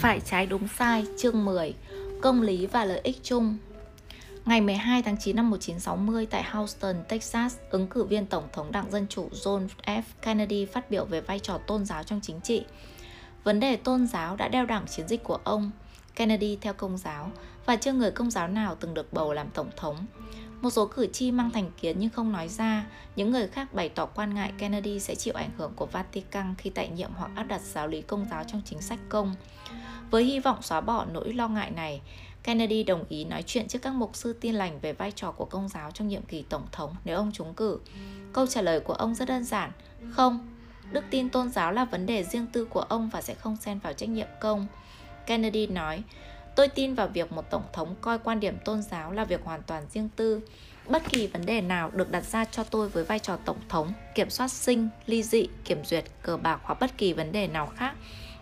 Phải trái đúng sai, chương 10 Công lý và lợi ích chung Ngày 12 tháng 9 năm 1960 tại Houston, Texas, ứng cử viên Tổng thống Đảng Dân Chủ John F. Kennedy phát biểu về vai trò tôn giáo trong chính trị. Vấn đề tôn giáo đã đeo đẳng chiến dịch của ông. Kennedy theo công giáo và chưa người công giáo nào từng được bầu làm Tổng thống. Một số cử tri mang thành kiến nhưng không nói ra, những người khác bày tỏ quan ngại Kennedy sẽ chịu ảnh hưởng của Vatican khi tại nhiệm hoặc áp đặt giáo lý công giáo trong chính sách công. Với hy vọng xóa bỏ nỗi lo ngại này, Kennedy đồng ý nói chuyện trước các mục sư tin lành về vai trò của công giáo trong nhiệm kỳ tổng thống nếu ông trúng cử. Câu trả lời của ông rất đơn giản, không, đức tin tôn giáo là vấn đề riêng tư của ông và sẽ không xen vào trách nhiệm công. Kennedy nói, tôi tin vào việc một tổng thống coi quan điểm tôn giáo là việc hoàn toàn riêng tư. Bất kỳ vấn đề nào được đặt ra cho tôi với vai trò tổng thống, kiểm soát sinh, ly dị, kiểm duyệt, cờ bạc hoặc bất kỳ vấn đề nào khác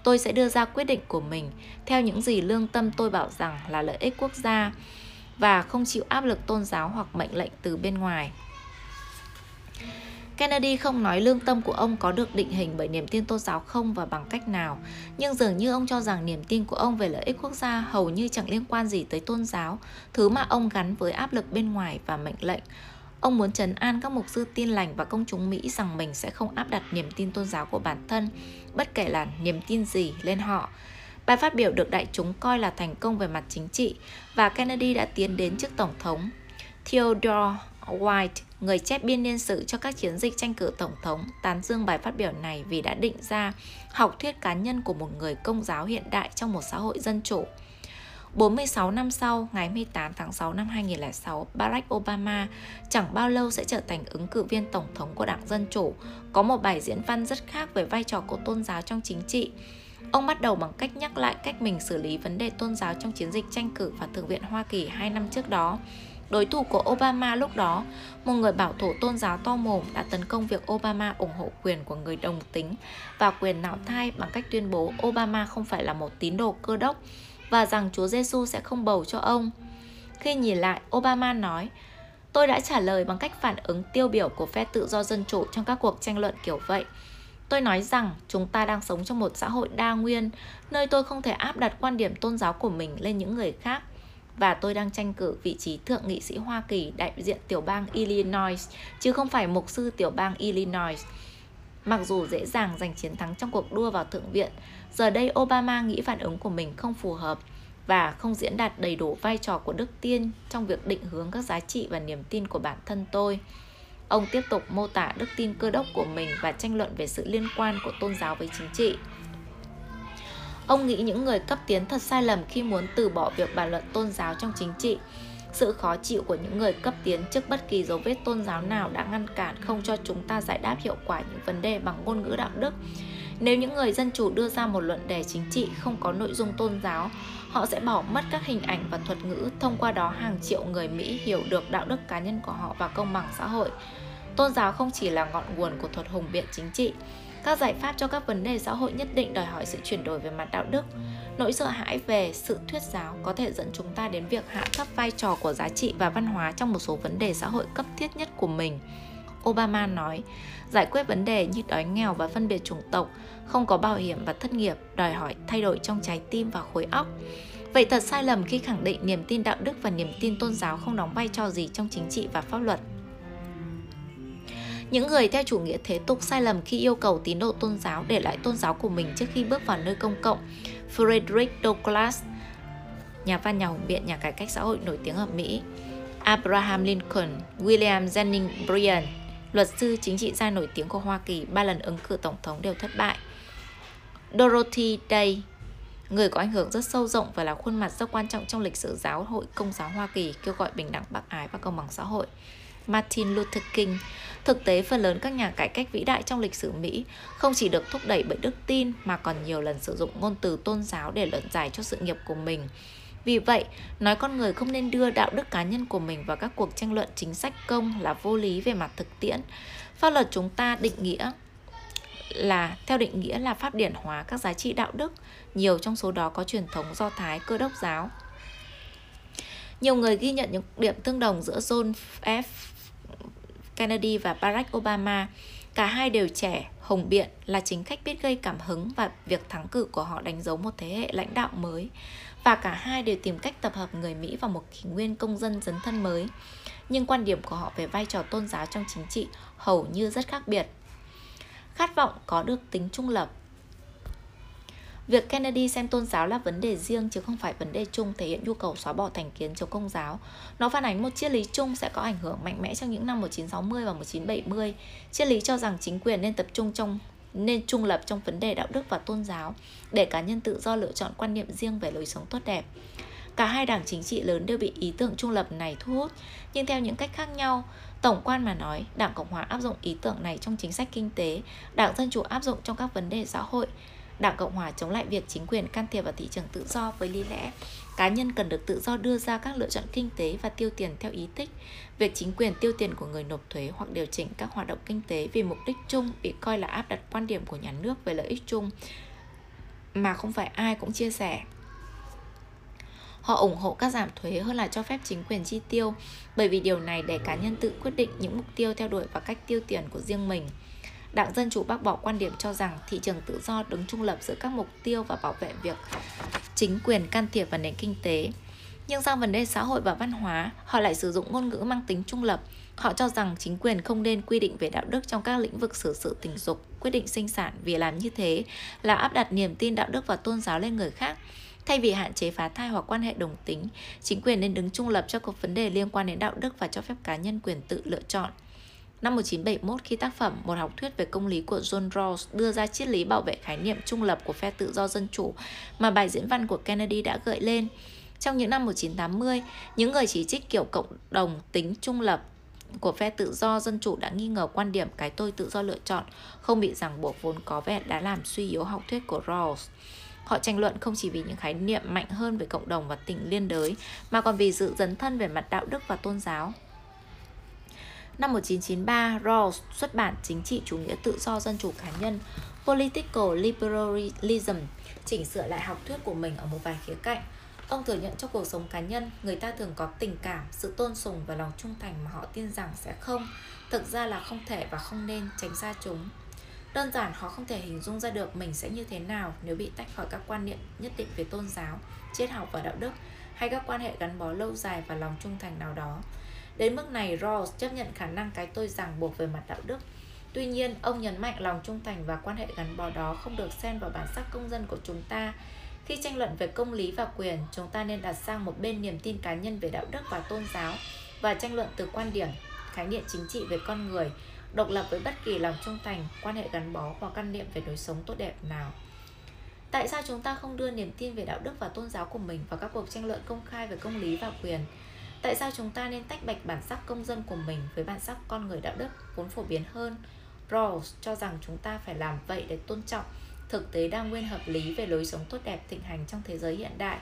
tôi sẽ đưa ra quyết định của mình theo những gì lương tâm tôi bảo rằng là lợi ích quốc gia và không chịu áp lực tôn giáo hoặc mệnh lệnh từ bên ngoài. Kennedy không nói lương tâm của ông có được định hình bởi niềm tin tôn giáo không và bằng cách nào, nhưng dường như ông cho rằng niềm tin của ông về lợi ích quốc gia hầu như chẳng liên quan gì tới tôn giáo, thứ mà ông gắn với áp lực bên ngoài và mệnh lệnh. Ông muốn trấn an các mục sư tin lành và công chúng Mỹ rằng mình sẽ không áp đặt niềm tin tôn giáo của bản thân, bất kể là niềm tin gì lên họ. Bài phát biểu được đại chúng coi là thành công về mặt chính trị và Kennedy đã tiến đến trước Tổng thống. Theodore White, người chép biên niên sử cho các chiến dịch tranh cử Tổng thống, tán dương bài phát biểu này vì đã định ra học thuyết cá nhân của một người công giáo hiện đại trong một xã hội dân chủ. 46 năm sau, ngày 18 tháng 6 năm 2006, Barack Obama chẳng bao lâu sẽ trở thành ứng cử viên tổng thống của Đảng Dân Chủ, có một bài diễn văn rất khác về vai trò của tôn giáo trong chính trị. Ông bắt đầu bằng cách nhắc lại cách mình xử lý vấn đề tôn giáo trong chiến dịch tranh cử và Thượng viện Hoa Kỳ 2 năm trước đó. Đối thủ của Obama lúc đó, một người bảo thủ tôn giáo to mồm đã tấn công việc Obama ủng hộ quyền của người đồng tính và quyền nạo thai bằng cách tuyên bố Obama không phải là một tín đồ cơ đốc và rằng Chúa Giêsu sẽ không bầu cho ông. Khi nhìn lại, Obama nói, Tôi đã trả lời bằng cách phản ứng tiêu biểu của phe tự do dân chủ trong các cuộc tranh luận kiểu vậy. Tôi nói rằng chúng ta đang sống trong một xã hội đa nguyên, nơi tôi không thể áp đặt quan điểm tôn giáo của mình lên những người khác. Và tôi đang tranh cử vị trí thượng nghị sĩ Hoa Kỳ đại diện tiểu bang Illinois, chứ không phải mục sư tiểu bang Illinois. Mặc dù dễ dàng giành chiến thắng trong cuộc đua vào thượng viện, giờ đây Obama nghĩ phản ứng của mình không phù hợp và không diễn đạt đầy đủ vai trò của Đức Tiên trong việc định hướng các giá trị và niềm tin của bản thân tôi. Ông tiếp tục mô tả đức tin cơ đốc của mình và tranh luận về sự liên quan của tôn giáo với chính trị. Ông nghĩ những người cấp tiến thật sai lầm khi muốn từ bỏ việc bàn luận tôn giáo trong chính trị sự khó chịu của những người cấp tiến trước bất kỳ dấu vết tôn giáo nào đã ngăn cản không cho chúng ta giải đáp hiệu quả những vấn đề bằng ngôn ngữ đạo đức. Nếu những người dân chủ đưa ra một luận đề chính trị không có nội dung tôn giáo, họ sẽ bỏ mất các hình ảnh và thuật ngữ, thông qua đó hàng triệu người Mỹ hiểu được đạo đức cá nhân của họ và công bằng xã hội. Tôn giáo không chỉ là ngọn nguồn của thuật hùng biện chính trị, các giải pháp cho các vấn đề xã hội nhất định đòi hỏi sự chuyển đổi về mặt đạo đức. Nỗi sợ hãi về sự thuyết giáo có thể dẫn chúng ta đến việc hạ thấp vai trò của giá trị và văn hóa trong một số vấn đề xã hội cấp thiết nhất của mình. Obama nói, giải quyết vấn đề như đói nghèo và phân biệt chủng tộc, không có bảo hiểm và thất nghiệp đòi hỏi thay đổi trong trái tim và khối óc. Vậy thật sai lầm khi khẳng định niềm tin đạo đức và niềm tin tôn giáo không đóng vai trò gì trong chính trị và pháp luật. Những người theo chủ nghĩa thế tục sai lầm khi yêu cầu tín đồ tôn giáo để lại tôn giáo của mình trước khi bước vào nơi công cộng. Frederick Douglass, nhà văn nhà hùng biện nhà cải cách xã hội nổi tiếng ở Mỹ, Abraham Lincoln, William Jennings Bryan, luật sư chính trị gia nổi tiếng của Hoa Kỳ ba lần ứng cử tổng thống đều thất bại. Dorothy Day, người có ảnh hưởng rất sâu rộng và là khuôn mặt rất quan trọng trong lịch sử giáo hội công giáo Hoa Kỳ kêu gọi bình đẳng bác ái và công bằng xã hội. Martin Luther King. Thực tế, phần lớn các nhà cải cách vĩ đại trong lịch sử Mỹ không chỉ được thúc đẩy bởi đức tin mà còn nhiều lần sử dụng ngôn từ tôn giáo để luận giải cho sự nghiệp của mình. Vì vậy, nói con người không nên đưa đạo đức cá nhân của mình vào các cuộc tranh luận chính sách công là vô lý về mặt thực tiễn. Pháp luật chúng ta định nghĩa là theo định nghĩa là pháp điển hóa các giá trị đạo đức, nhiều trong số đó có truyền thống do Thái cơ đốc giáo. Nhiều người ghi nhận những điểm tương đồng giữa John F. Kennedy và Barack Obama. Cả hai đều trẻ, hùng biện là chính khách biết gây cảm hứng và việc thắng cử của họ đánh dấu một thế hệ lãnh đạo mới. Và cả hai đều tìm cách tập hợp người Mỹ vào một kỷ nguyên công dân dấn thân mới. Nhưng quan điểm của họ về vai trò tôn giáo trong chính trị hầu như rất khác biệt. Khát vọng có được tính trung lập Việc Kennedy xem tôn giáo là vấn đề riêng chứ không phải vấn đề chung thể hiện nhu cầu xóa bỏ thành kiến chống công giáo. Nó phản ánh một triết lý chung sẽ có ảnh hưởng mạnh mẽ trong những năm 1960 và 1970. Triết lý cho rằng chính quyền nên tập trung trong nên trung lập trong vấn đề đạo đức và tôn giáo để cá nhân tự do lựa chọn quan niệm riêng về lối sống tốt đẹp. Cả hai đảng chính trị lớn đều bị ý tưởng trung lập này thu hút, nhưng theo những cách khác nhau. Tổng quan mà nói, Đảng Cộng hòa áp dụng ý tưởng này trong chính sách kinh tế, Đảng Dân Chủ áp dụng trong các vấn đề xã hội, Đảng Cộng Hòa chống lại việc chính quyền can thiệp vào thị trường tự do với lý lẽ cá nhân cần được tự do đưa ra các lựa chọn kinh tế và tiêu tiền theo ý thích. Việc chính quyền tiêu tiền của người nộp thuế hoặc điều chỉnh các hoạt động kinh tế vì mục đích chung bị coi là áp đặt quan điểm của nhà nước về lợi ích chung mà không phải ai cũng chia sẻ. Họ ủng hộ các giảm thuế hơn là cho phép chính quyền chi tiêu, bởi vì điều này để cá nhân tự quyết định những mục tiêu theo đuổi và cách tiêu tiền của riêng mình. Đảng Dân Chủ bác bỏ quan điểm cho rằng thị trường tự do đứng trung lập giữa các mục tiêu và bảo vệ việc chính quyền can thiệp vào nền kinh tế. Nhưng sang vấn đề xã hội và văn hóa, họ lại sử dụng ngôn ngữ mang tính trung lập. Họ cho rằng chính quyền không nên quy định về đạo đức trong các lĩnh vực xử sự tình dục, quyết định sinh sản vì làm như thế là áp đặt niềm tin đạo đức và tôn giáo lên người khác. Thay vì hạn chế phá thai hoặc quan hệ đồng tính, chính quyền nên đứng trung lập cho các vấn đề liên quan đến đạo đức và cho phép cá nhân quyền tự lựa chọn. Năm 1971 khi tác phẩm Một học thuyết về công lý của John Rawls đưa ra triết lý bảo vệ khái niệm trung lập của phe tự do dân chủ mà bài diễn văn của Kennedy đã gợi lên. Trong những năm 1980, những người chỉ trích kiểu cộng đồng tính trung lập của phe tự do dân chủ đã nghi ngờ quan điểm cái tôi tự do lựa chọn không bị ràng buộc vốn có vẻ đã làm suy yếu học thuyết của Rawls. Họ tranh luận không chỉ vì những khái niệm mạnh hơn về cộng đồng và tình liên đới, mà còn vì sự dấn thân về mặt đạo đức và tôn giáo. Năm 1993, Rawls xuất bản chính trị chủ nghĩa tự do dân chủ cá nhân Political Liberalism, chỉnh sửa lại học thuyết của mình ở một vài khía cạnh. Ông thừa nhận trong cuộc sống cá nhân, người ta thường có tình cảm, sự tôn sùng và lòng trung thành mà họ tin rằng sẽ không, thực ra là không thể và không nên tránh xa chúng. Đơn giản họ không thể hình dung ra được mình sẽ như thế nào nếu bị tách khỏi các quan niệm nhất định về tôn giáo, triết học và đạo đức hay các quan hệ gắn bó lâu dài và lòng trung thành nào đó. Đến mức này, Rawls chấp nhận khả năng cái tôi ràng buộc về mặt đạo đức. Tuy nhiên, ông nhấn mạnh lòng trung thành và quan hệ gắn bó đó không được xen vào bản sắc công dân của chúng ta. Khi tranh luận về công lý và quyền, chúng ta nên đặt sang một bên niềm tin cá nhân về đạo đức và tôn giáo và tranh luận từ quan điểm, khái niệm chính trị về con người, độc lập với bất kỳ lòng trung thành, quan hệ gắn bó hoặc căn niệm về lối sống tốt đẹp nào. Tại sao chúng ta không đưa niềm tin về đạo đức và tôn giáo của mình vào các cuộc tranh luận công khai về công lý và quyền? Tại sao chúng ta nên tách bạch bản sắc công dân của mình với bản sắc con người đạo đức vốn phổ biến hơn? Rawls cho rằng chúng ta phải làm vậy để tôn trọng thực tế đa nguyên hợp lý về lối sống tốt đẹp thịnh hành trong thế giới hiện đại.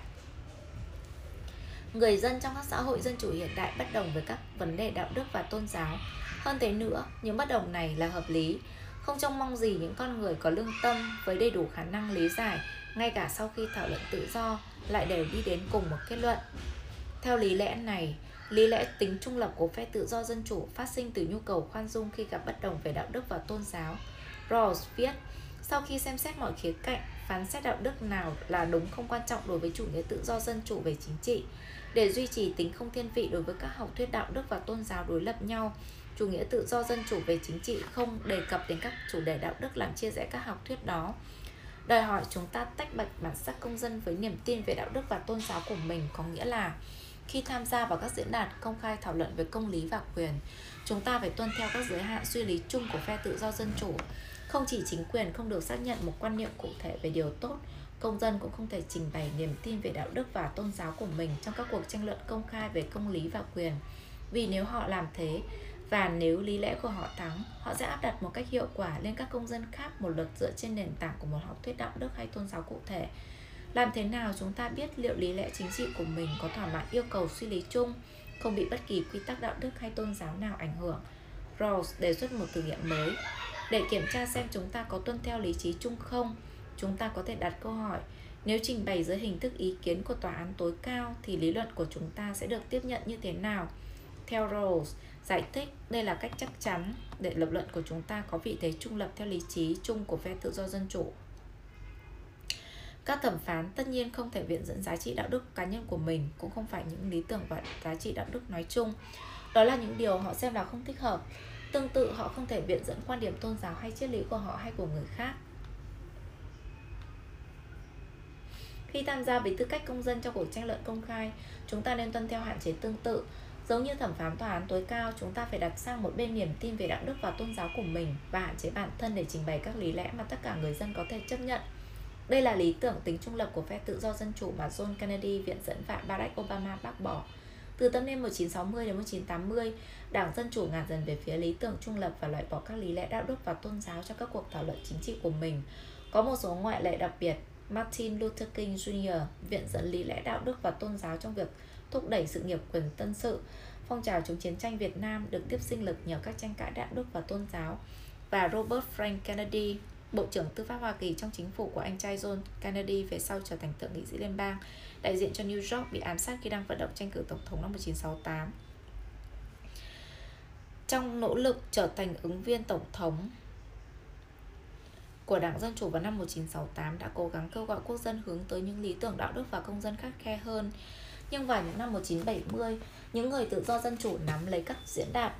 Người dân trong các xã hội dân chủ hiện đại bất đồng với các vấn đề đạo đức và tôn giáo. Hơn thế nữa, những bất đồng này là hợp lý, không trông mong gì những con người có lương tâm với đầy đủ khả năng lý giải, ngay cả sau khi thảo luận tự do, lại đều đi đến cùng một kết luận. Theo lý lẽ này, lý lẽ tính trung lập của phe tự do dân chủ phát sinh từ nhu cầu khoan dung khi gặp bất đồng về đạo đức và tôn giáo. Rawls viết, sau khi xem xét mọi khía cạnh, phán xét đạo đức nào là đúng không quan trọng đối với chủ nghĩa tự do dân chủ về chính trị. Để duy trì tính không thiên vị đối với các học thuyết đạo đức và tôn giáo đối lập nhau, chủ nghĩa tự do dân chủ về chính trị không đề cập đến các chủ đề đạo đức làm chia rẽ các học thuyết đó đòi hỏi chúng ta tách bạch bản sắc công dân với niềm tin về đạo đức và tôn giáo của mình có nghĩa là khi tham gia vào các diễn đàn công khai thảo luận về công lý và quyền, chúng ta phải tuân theo các giới hạn suy lý chung của phe tự do dân chủ. Không chỉ chính quyền không được xác nhận một quan niệm cụ thể về điều tốt, công dân cũng không thể trình bày niềm tin về đạo đức và tôn giáo của mình trong các cuộc tranh luận công khai về công lý và quyền. Vì nếu họ làm thế, và nếu lý lẽ của họ thắng, họ sẽ áp đặt một cách hiệu quả lên các công dân khác một luật dựa trên nền tảng của một học thuyết đạo đức hay tôn giáo cụ thể làm thế nào chúng ta biết liệu lý lẽ chính trị của mình có thỏa mãn yêu cầu suy lý chung, không bị bất kỳ quy tắc đạo đức hay tôn giáo nào ảnh hưởng? Rawls đề xuất một thử nghiệm mới. Để kiểm tra xem chúng ta có tuân theo lý trí chung không, chúng ta có thể đặt câu hỏi nếu trình bày dưới hình thức ý kiến của tòa án tối cao thì lý luận của chúng ta sẽ được tiếp nhận như thế nào? Theo Rawls, Giải thích đây là cách chắc chắn để lập luận của chúng ta có vị thế trung lập theo lý trí chung của phe tự do dân chủ. Các thẩm phán tất nhiên không thể viện dẫn giá trị đạo đức cá nhân của mình, cũng không phải những lý tưởng và giá trị đạo đức nói chung. Đó là những điều họ xem là không thích hợp. Tương tự họ không thể viện dẫn quan điểm tôn giáo hay triết lý của họ hay của người khác. Khi tham gia với tư cách công dân trong cuộc tranh luận công khai, chúng ta nên tuân theo hạn chế tương tự. Giống như thẩm phán tòa án tối cao, chúng ta phải đặt sang một bên niềm tin về đạo đức và tôn giáo của mình và hạn chế bản thân để trình bày các lý lẽ mà tất cả người dân có thể chấp nhận. Đây là lý tưởng tính trung lập của phe tự do dân chủ mà John Kennedy viện dẫn phạm Barack Obama bác bỏ. Từ thập niên 1960 đến 1980, Đảng Dân Chủ ngả dần về phía lý tưởng trung lập và loại bỏ các lý lẽ đạo đức và tôn giáo trong các cuộc thảo luận chính trị của mình. Có một số ngoại lệ đặc biệt, Martin Luther King Jr. viện dẫn lý lẽ đạo đức và tôn giáo trong việc thúc đẩy sự nghiệp quyền tân sự. Phong trào chống chiến tranh Việt Nam được tiếp sinh lực nhờ các tranh cãi đạo đức và tôn giáo. Và Robert Frank Kennedy, Bộ trưởng Tư pháp Hoa Kỳ trong chính phủ của anh trai John Kennedy về sau trở thành thượng nghị sĩ liên bang, đại diện cho New York bị ám sát khi đang vận động tranh cử tổng thống năm 1968. Trong nỗ lực trở thành ứng viên tổng thống của Đảng Dân Chủ vào năm 1968 đã cố gắng kêu gọi quốc dân hướng tới những lý tưởng đạo đức và công dân khắc khe hơn. Nhưng vào những năm 1970, những người tự do dân chủ nắm lấy các diễn đàn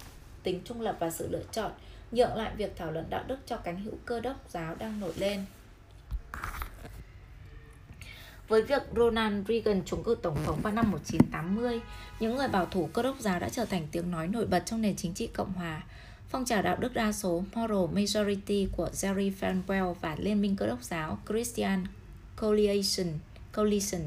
tính trung lập và sự lựa chọn, nhượng lại việc thảo luận đạo đức cho cánh hữu cơ đốc giáo đang nổi lên. Với việc Ronald Reagan trúng cử tổng thống vào năm 1980, những người bảo thủ cơ đốc giáo đã trở thành tiếng nói nổi bật trong nền chính trị Cộng hòa. Phong trào đạo đức đa số Moral Majority của Jerry Falwell và Liên minh cơ đốc giáo Christian Coalition, Coalition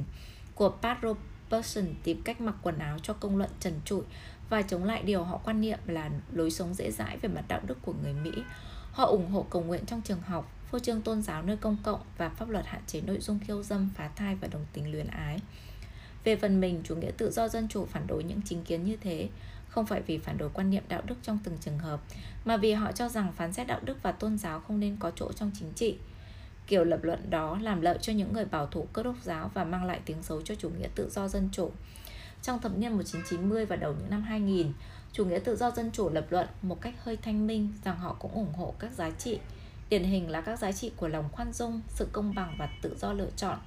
của Pat Robertson tìm cách mặc quần áo cho công luận trần trụi và chống lại điều họ quan niệm là lối sống dễ dãi về mặt đạo đức của người Mỹ. Họ ủng hộ cầu nguyện trong trường học, phô trương tôn giáo nơi công cộng và pháp luật hạn chế nội dung khiêu dâm, phá thai và đồng tính luyến ái. Về phần mình, chủ nghĩa tự do dân chủ phản đối những chính kiến như thế, không phải vì phản đối quan niệm đạo đức trong từng trường hợp, mà vì họ cho rằng phán xét đạo đức và tôn giáo không nên có chỗ trong chính trị. Kiểu lập luận đó làm lợi cho những người bảo thủ cơ đốc giáo và mang lại tiếng xấu cho chủ nghĩa tự do dân chủ. Trong thập niên 1990 và đầu những năm 2000, chủ nghĩa tự do dân chủ lập luận một cách hơi thanh minh rằng họ cũng ủng hộ các giá trị, điển hình là các giá trị của lòng khoan dung, sự công bằng và tự do lựa chọn.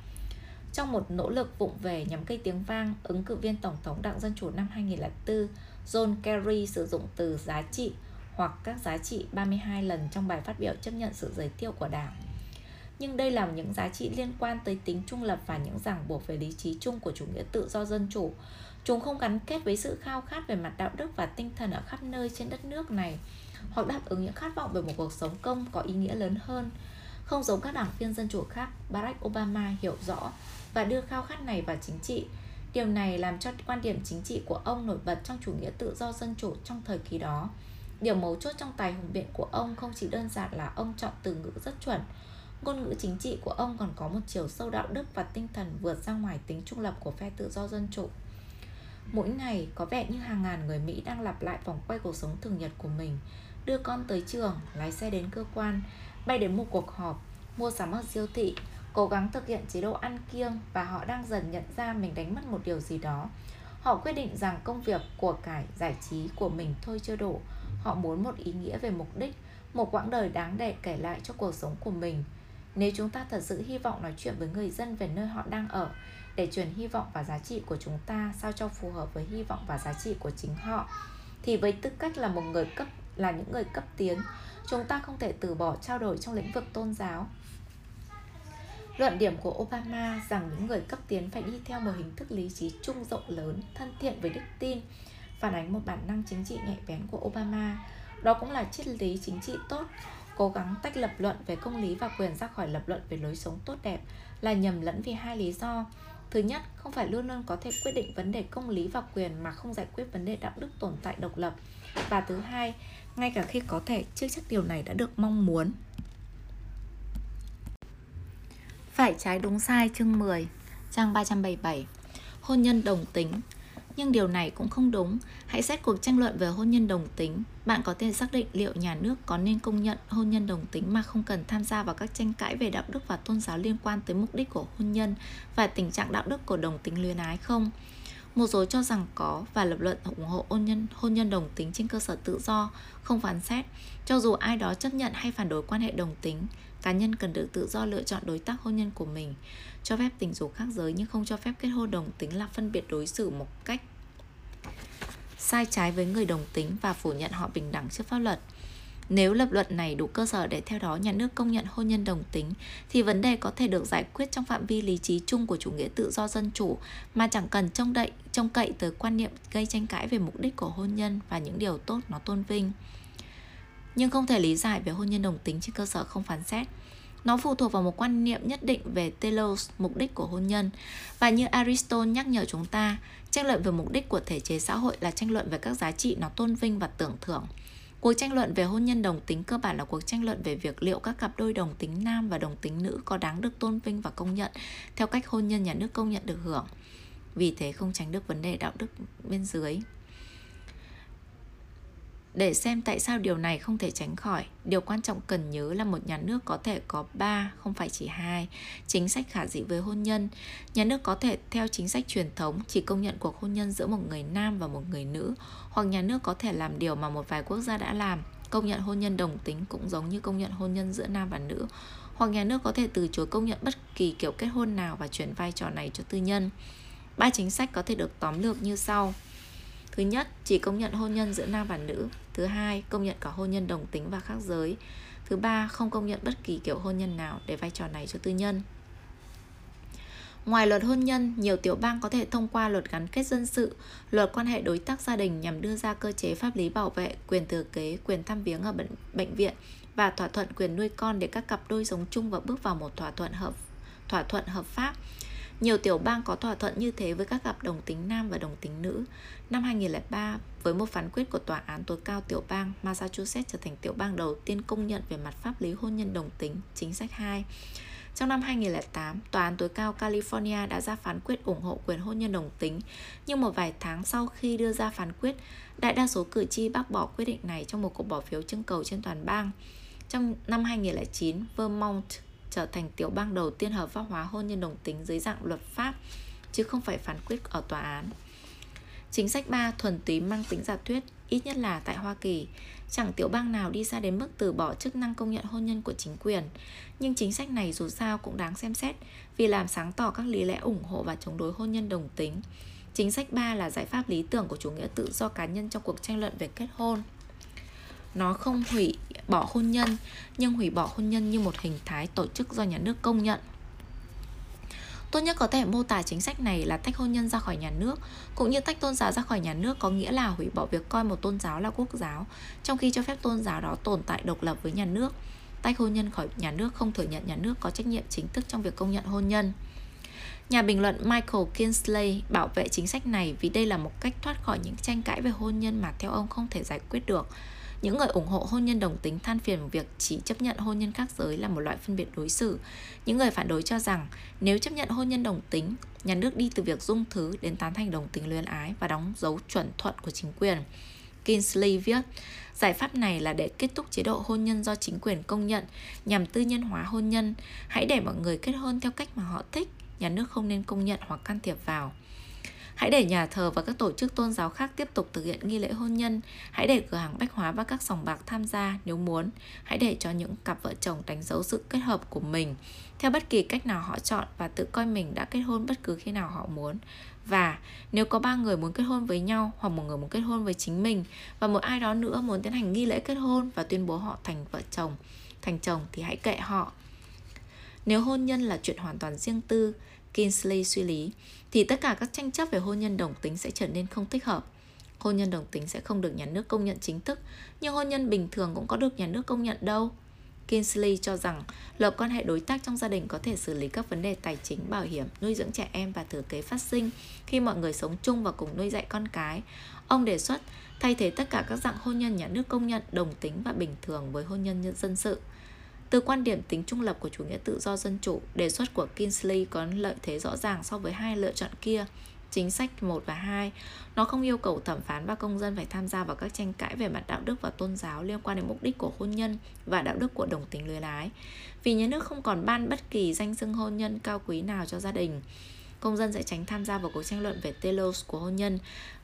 Trong một nỗ lực vụng về nhằm cây tiếng vang, ứng cử viên Tổng thống Đảng Dân Chủ năm 2004, John Kerry sử dụng từ giá trị hoặc các giá trị 32 lần trong bài phát biểu chấp nhận sự giới thiệu của Đảng. Nhưng đây là những giá trị liên quan tới tính trung lập và những ràng buộc về lý trí chung của chủ nghĩa tự do dân chủ. Chúng không gắn kết với sự khao khát về mặt đạo đức và tinh thần ở khắp nơi trên đất nước này hoặc đáp ứng những khát vọng về một cuộc sống công có ý nghĩa lớn hơn. Không giống các đảng viên dân chủ khác, Barack Obama hiểu rõ và đưa khao khát này vào chính trị Điều này làm cho quan điểm chính trị của ông nổi bật trong chủ nghĩa tự do dân chủ trong thời kỳ đó. Điều mấu chốt trong tài hùng biện của ông không chỉ đơn giản là ông chọn từ ngữ rất chuẩn. Ngôn ngữ chính trị của ông còn có một chiều sâu đạo đức và tinh thần vượt ra ngoài tính trung lập của phe tự do dân chủ. Mỗi ngày có vẻ như hàng ngàn người Mỹ đang lặp lại vòng quay cuộc sống thường nhật của mình Đưa con tới trường, lái xe đến cơ quan, bay đến một cuộc họp, mua sắm ở siêu thị, cố gắng thực hiện chế độ ăn kiêng và họ đang dần nhận ra mình đánh mất một điều gì đó. Họ quyết định rằng công việc, của cải, giải trí của mình thôi chưa đủ. Họ muốn một ý nghĩa về mục đích, một quãng đời đáng để kể lại cho cuộc sống của mình. Nếu chúng ta thật sự hy vọng nói chuyện với người dân về nơi họ đang ở, để truyền hy vọng và giá trị của chúng ta sao cho phù hợp với hy vọng và giá trị của chính họ, thì với tư cách là một người cấp là những người cấp tiến, chúng ta không thể từ bỏ trao đổi trong lĩnh vực tôn giáo. Luận điểm của Obama rằng những người cấp tiến phải đi theo một hình thức lý trí chung rộng lớn, thân thiện với đức tin, phản ánh một bản năng chính trị nhạy bén của Obama. Đó cũng là triết lý chính trị tốt, cố gắng tách lập luận về công lý và quyền ra khỏi lập luận về lối sống tốt đẹp là nhầm lẫn vì hai lý do. Thứ nhất, không phải luôn luôn có thể quyết định vấn đề công lý và quyền mà không giải quyết vấn đề đạo đức tồn tại độc lập. Và thứ hai, ngay cả khi có thể, chưa chắc điều này đã được mong muốn. Phải trái đúng sai chương 10 Trang 377 Hôn nhân đồng tính nhưng điều này cũng không đúng. Hãy xét cuộc tranh luận về hôn nhân đồng tính. Bạn có thể xác định liệu nhà nước có nên công nhận hôn nhân đồng tính Mà không cần tham gia vào các tranh cãi về đạo đức và tôn giáo liên quan tới mục đích của hôn nhân Và tình trạng đạo đức của đồng tính luyến ái không? Một số cho rằng có và lập luận ủng hộ hôn nhân hôn nhân đồng tính trên cơ sở tự do, không phán xét. Cho dù ai đó chấp nhận hay phản đối quan hệ đồng tính, cá nhân cần được tự do lựa chọn đối tác hôn nhân của mình. Cho phép tình dục khác giới nhưng không cho phép kết hôn đồng tính là phân biệt đối xử một cách sai trái với người đồng tính và phủ nhận họ bình đẳng trước pháp luật. Nếu lập luận này đủ cơ sở để theo đó nhà nước công nhận hôn nhân đồng tính, thì vấn đề có thể được giải quyết trong phạm vi lý trí chung của chủ nghĩa tự do dân chủ, mà chẳng cần trông đậy, trông cậy tới quan niệm gây tranh cãi về mục đích của hôn nhân và những điều tốt nó tôn vinh. Nhưng không thể lý giải về hôn nhân đồng tính trên cơ sở không phán xét. Nó phụ thuộc vào một quan niệm nhất định về telos, mục đích của hôn nhân. Và như Aristotle nhắc nhở chúng ta, tranh luận về mục đích của thể chế xã hội là tranh luận về các giá trị nó tôn vinh và tưởng thưởng. Cuộc tranh luận về hôn nhân đồng tính cơ bản là cuộc tranh luận về việc liệu các cặp đôi đồng tính nam và đồng tính nữ có đáng được tôn vinh và công nhận theo cách hôn nhân nhà nước công nhận được hưởng. Vì thế không tránh được vấn đề đạo đức bên dưới. Để xem tại sao điều này không thể tránh khỏi, điều quan trọng cần nhớ là một nhà nước có thể có 3, không phải chỉ hai chính sách khả dĩ với hôn nhân. Nhà nước có thể theo chính sách truyền thống chỉ công nhận cuộc hôn nhân giữa một người nam và một người nữ, hoặc nhà nước có thể làm điều mà một vài quốc gia đã làm, công nhận hôn nhân đồng tính cũng giống như công nhận hôn nhân giữa nam và nữ, hoặc nhà nước có thể từ chối công nhận bất kỳ kiểu kết hôn nào và chuyển vai trò này cho tư nhân. Ba chính sách có thể được tóm lược như sau. Thứ nhất, chỉ công nhận hôn nhân giữa nam và nữ. Thứ hai, công nhận cả hôn nhân đồng tính và khác giới. Thứ ba, không công nhận bất kỳ kiểu hôn nhân nào để vai trò này cho tư nhân. Ngoài luật hôn nhân, nhiều tiểu bang có thể thông qua luật gắn kết dân sự, luật quan hệ đối tác gia đình nhằm đưa ra cơ chế pháp lý bảo vệ quyền thừa kế, quyền thăm viếng ở bệnh, bệnh viện và thỏa thuận quyền nuôi con để các cặp đôi sống chung và bước vào một thỏa thuận hợp thỏa thuận hợp pháp nhiều tiểu bang có thỏa thuận như thế với các cặp đồng tính nam và đồng tính nữ. Năm 2003, với một phán quyết của Tòa án tối cao tiểu bang, Massachusetts trở thành tiểu bang đầu tiên công nhận về mặt pháp lý hôn nhân đồng tính, chính sách 2. Trong năm 2008, Tòa án tối cao California đã ra phán quyết ủng hộ quyền hôn nhân đồng tính, nhưng một vài tháng sau khi đưa ra phán quyết, đại đa số cử tri bác bỏ quyết định này trong một cuộc bỏ phiếu trưng cầu trên toàn bang. Trong năm 2009, Vermont trở thành tiểu bang đầu tiên hợp pháp hóa hôn nhân đồng tính dưới dạng luật pháp chứ không phải phán quyết ở tòa án. Chính sách 3 thuần túy mang tính giả thuyết, ít nhất là tại Hoa Kỳ, chẳng tiểu bang nào đi xa đến mức từ bỏ chức năng công nhận hôn nhân của chính quyền. Nhưng chính sách này dù sao cũng đáng xem xét vì làm sáng tỏ các lý lẽ ủng hộ và chống đối hôn nhân đồng tính. Chính sách 3 là giải pháp lý tưởng của chủ nghĩa tự do cá nhân trong cuộc tranh luận về kết hôn. Nó không hủy bỏ hôn nhân, nhưng hủy bỏ hôn nhân như một hình thái tổ chức do nhà nước công nhận. Tốt nhất có thể mô tả chính sách này là tách hôn nhân ra khỏi nhà nước, cũng như tách tôn giáo ra khỏi nhà nước có nghĩa là hủy bỏ việc coi một tôn giáo là quốc giáo, trong khi cho phép tôn giáo đó tồn tại độc lập với nhà nước. Tách hôn nhân khỏi nhà nước không thừa nhận nhà nước có trách nhiệm chính thức trong việc công nhận hôn nhân. Nhà bình luận Michael Kinsley bảo vệ chính sách này vì đây là một cách thoát khỏi những tranh cãi về hôn nhân mà theo ông không thể giải quyết được. Những người ủng hộ hôn nhân đồng tính than phiền việc chỉ chấp nhận hôn nhân khác giới là một loại phân biệt đối xử. Những người phản đối cho rằng nếu chấp nhận hôn nhân đồng tính, nhà nước đi từ việc dung thứ đến tán thành đồng tính luyến ái và đóng dấu chuẩn thuận của chính quyền. Kinsley viết, giải pháp này là để kết thúc chế độ hôn nhân do chính quyền công nhận nhằm tư nhân hóa hôn nhân. Hãy để mọi người kết hôn theo cách mà họ thích, nhà nước không nên công nhận hoặc can thiệp vào. Hãy để nhà thờ và các tổ chức tôn giáo khác tiếp tục thực hiện nghi lễ hôn nhân. Hãy để cửa hàng bách hóa và các sòng bạc tham gia nếu muốn. Hãy để cho những cặp vợ chồng đánh dấu sự kết hợp của mình theo bất kỳ cách nào họ chọn và tự coi mình đã kết hôn bất cứ khi nào họ muốn. Và nếu có ba người muốn kết hôn với nhau hoặc một người muốn kết hôn với chính mình và một ai đó nữa muốn tiến hành nghi lễ kết hôn và tuyên bố họ thành vợ chồng, thành chồng thì hãy kệ họ. Nếu hôn nhân là chuyện hoàn toàn riêng tư, Kinsley suy lý, thì tất cả các tranh chấp về hôn nhân đồng tính sẽ trở nên không thích hợp. Hôn nhân đồng tính sẽ không được nhà nước công nhận chính thức, nhưng hôn nhân bình thường cũng có được nhà nước công nhận đâu. Kinsley cho rằng lập quan hệ đối tác trong gia đình có thể xử lý các vấn đề tài chính, bảo hiểm, nuôi dưỡng trẻ em và thừa kế phát sinh khi mọi người sống chung và cùng nuôi dạy con cái. Ông đề xuất thay thế tất cả các dạng hôn nhân nhà nước công nhận đồng tính và bình thường với hôn nhân dân sự. Từ quan điểm tính trung lập của chủ nghĩa tự do dân chủ, đề xuất của Kinsley có lợi thế rõ ràng so với hai lựa chọn kia. Chính sách 1 và 2, nó không yêu cầu thẩm phán và công dân phải tham gia vào các tranh cãi về mặt đạo đức và tôn giáo liên quan đến mục đích của hôn nhân và đạo đức của đồng tính lưới lái. Vì nhà nước không còn ban bất kỳ danh xưng hôn nhân cao quý nào cho gia đình. công dân sẽ tránh tham gia vào cuộc tranh luận về telos của hôn nhân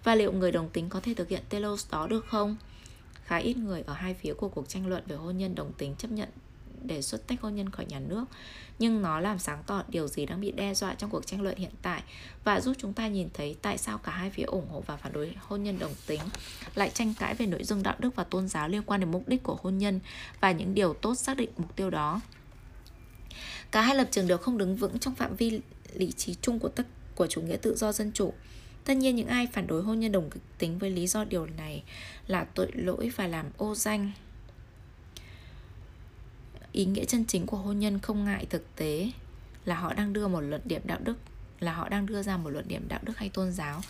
và liệu người đồng tính có thể thực hiện telos đó được không? Khá ít người ở hai phía của cuộc tranh luận về hôn nhân đồng tính chấp nhận đề xuất tách hôn nhân khỏi nhà nước nhưng nó làm sáng tỏ điều gì đang bị đe dọa trong cuộc tranh luận hiện tại và giúp chúng ta nhìn thấy tại sao cả hai phía ủng hộ và phản đối hôn nhân đồng tính lại tranh cãi về nội dung đạo đức và tôn giáo liên quan đến mục đích của hôn nhân và những điều tốt xác định mục tiêu đó. Cả hai lập trường đều không đứng vững trong phạm vi lý trí chung của tất, của chủ nghĩa tự do dân chủ. Tất nhiên những ai phản đối hôn nhân đồng tính với lý do điều này là tội lỗi và làm ô danh ý nghĩa chân chính của hôn nhân không ngại thực tế là họ đang đưa một luận điểm đạo đức, là họ đang đưa ra một luận điểm đạo đức hay tôn giáo.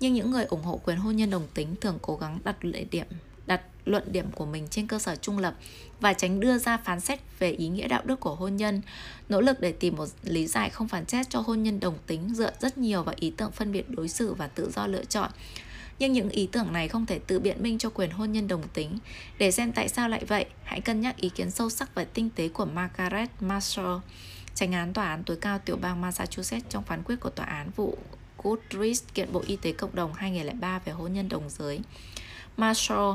Nhưng những người ủng hộ quyền hôn nhân đồng tính thường cố gắng đặt luận điểm, đặt luận điểm của mình trên cơ sở trung lập và tránh đưa ra phán xét về ý nghĩa đạo đức của hôn nhân. Nỗ lực để tìm một lý giải không phán xét cho hôn nhân đồng tính dựa rất nhiều vào ý tưởng phân biệt đối xử và tự do lựa chọn nhưng những ý tưởng này không thể tự biện minh cho quyền hôn nhân đồng tính. Để xem tại sao lại vậy, hãy cân nhắc ý kiến sâu sắc và tinh tế của Margaret Marshall, tranh án tòa án tối cao tiểu bang Massachusetts trong phán quyết của tòa án vụ Goodrich kiện Bộ Y tế Cộng đồng 2003 về hôn nhân đồng giới. Marshall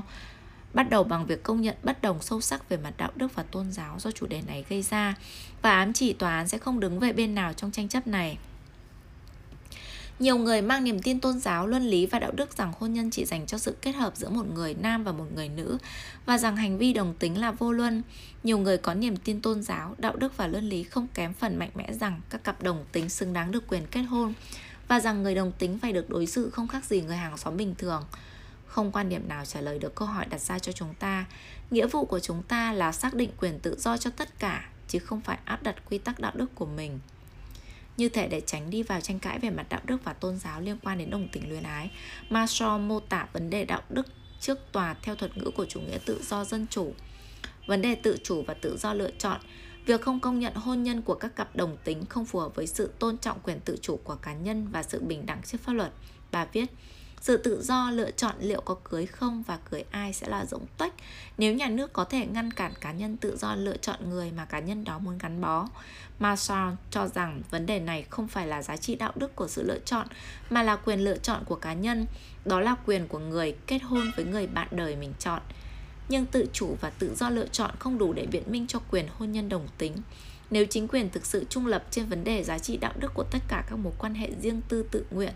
bắt đầu bằng việc công nhận bất đồng sâu sắc về mặt đạo đức và tôn giáo do chủ đề này gây ra và ám chỉ tòa án sẽ không đứng về bên nào trong tranh chấp này. Nhiều người mang niềm tin tôn giáo, luân lý và đạo đức rằng hôn nhân chỉ dành cho sự kết hợp giữa một người nam và một người nữ và rằng hành vi đồng tính là vô luân. Nhiều người có niềm tin tôn giáo, đạo đức và luân lý không kém phần mạnh mẽ rằng các cặp đồng tính xứng đáng được quyền kết hôn và rằng người đồng tính phải được đối xử không khác gì người hàng xóm bình thường. Không quan điểm nào trả lời được câu hỏi đặt ra cho chúng ta. Nghĩa vụ của chúng ta là xác định quyền tự do cho tất cả, chứ không phải áp đặt quy tắc đạo đức của mình. Như thể để tránh đi vào tranh cãi về mặt đạo đức và tôn giáo liên quan đến đồng tình luyến ái, Marshall mô tả vấn đề đạo đức trước tòa theo thuật ngữ của chủ nghĩa tự do dân chủ. Vấn đề tự chủ và tự do lựa chọn, việc không công nhận hôn nhân của các cặp đồng tính không phù hợp với sự tôn trọng quyền tự chủ của cá nhân và sự bình đẳng trước pháp luật. Bà viết, sự tự do lựa chọn liệu có cưới không và cưới ai sẽ là rỗng tuếch nếu nhà nước có thể ngăn cản cá nhân tự do lựa chọn người mà cá nhân đó muốn gắn bó. Marshall cho rằng vấn đề này không phải là giá trị đạo đức của sự lựa chọn mà là quyền lựa chọn của cá nhân, đó là quyền của người kết hôn với người bạn đời mình chọn. Nhưng tự chủ và tự do lựa chọn không đủ để biện minh cho quyền hôn nhân đồng tính. Nếu chính quyền thực sự trung lập trên vấn đề giá trị đạo đức của tất cả các mối quan hệ riêng tư tự nguyện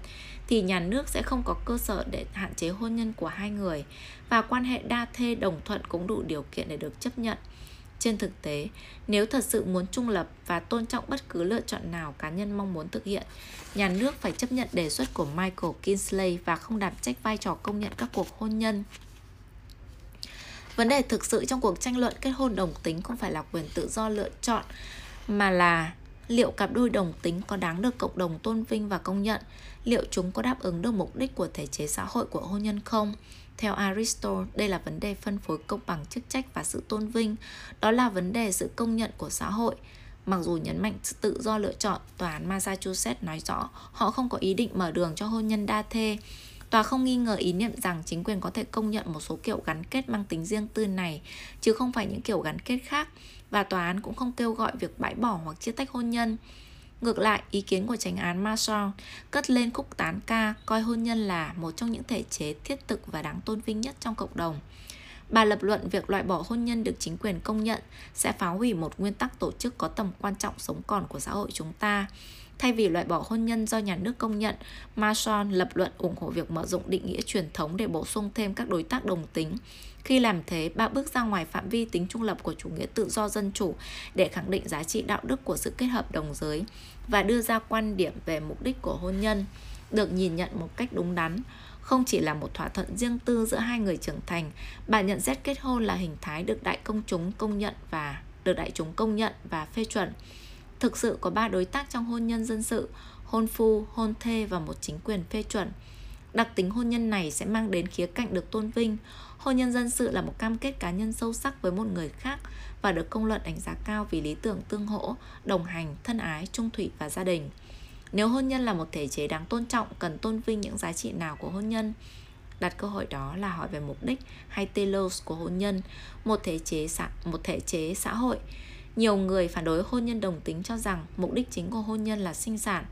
thì nhà nước sẽ không có cơ sở để hạn chế hôn nhân của hai người và quan hệ đa thê đồng thuận cũng đủ điều kiện để được chấp nhận. Trên thực tế, nếu thật sự muốn trung lập và tôn trọng bất cứ lựa chọn nào cá nhân mong muốn thực hiện, nhà nước phải chấp nhận đề xuất của Michael Kinsley và không đảm trách vai trò công nhận các cuộc hôn nhân. Vấn đề thực sự trong cuộc tranh luận kết hôn đồng tính không phải là quyền tự do lựa chọn mà là liệu cặp đôi đồng tính có đáng được cộng đồng tôn vinh và công nhận, liệu chúng có đáp ứng được mục đích của thể chế xã hội của hôn nhân không. Theo Aristotle, đây là vấn đề phân phối công bằng chức trách và sự tôn vinh, đó là vấn đề sự công nhận của xã hội. Mặc dù nhấn mạnh sự tự do lựa chọn, tòa án Massachusetts nói rõ họ không có ý định mở đường cho hôn nhân đa thê, Tòa không nghi ngờ ý niệm rằng chính quyền có thể công nhận một số kiểu gắn kết mang tính riêng tư này, chứ không phải những kiểu gắn kết khác, và tòa án cũng không kêu gọi việc bãi bỏ hoặc chia tách hôn nhân. Ngược lại, ý kiến của tránh án Marshall cất lên khúc tán ca coi hôn nhân là một trong những thể chế thiết thực và đáng tôn vinh nhất trong cộng đồng. Bà lập luận việc loại bỏ hôn nhân được chính quyền công nhận sẽ phá hủy một nguyên tắc tổ chức có tầm quan trọng sống còn của xã hội chúng ta. Thay vì loại bỏ hôn nhân do nhà nước công nhận, Marshall lập luận ủng hộ việc mở rộng định nghĩa truyền thống để bổ sung thêm các đối tác đồng tính. Khi làm thế, bạn bước ra ngoài phạm vi tính trung lập của chủ nghĩa tự do dân chủ để khẳng định giá trị đạo đức của sự kết hợp đồng giới và đưa ra quan điểm về mục đích của hôn nhân được nhìn nhận một cách đúng đắn không chỉ là một thỏa thuận riêng tư giữa hai người trưởng thành Bạn nhận xét kết hôn là hình thái được đại công chúng công nhận và được đại chúng công nhận và phê chuẩn Thực sự có ba đối tác trong hôn nhân dân sự, hôn phu, hôn thê và một chính quyền phê chuẩn. Đặc tính hôn nhân này sẽ mang đến khía cạnh được tôn vinh. Hôn nhân dân sự là một cam kết cá nhân sâu sắc với một người khác và được công luận đánh giá cao vì lý tưởng tương hỗ, đồng hành, thân ái, trung thủy và gia đình. Nếu hôn nhân là một thể chế đáng tôn trọng, cần tôn vinh những giá trị nào của hôn nhân? Đặt câu hỏi đó là hỏi về mục đích hay telos của hôn nhân, một thể chế xã, một thể chế xã hội nhiều người phản đối hôn nhân đồng tính cho rằng mục đích chính của hôn nhân là sinh sản.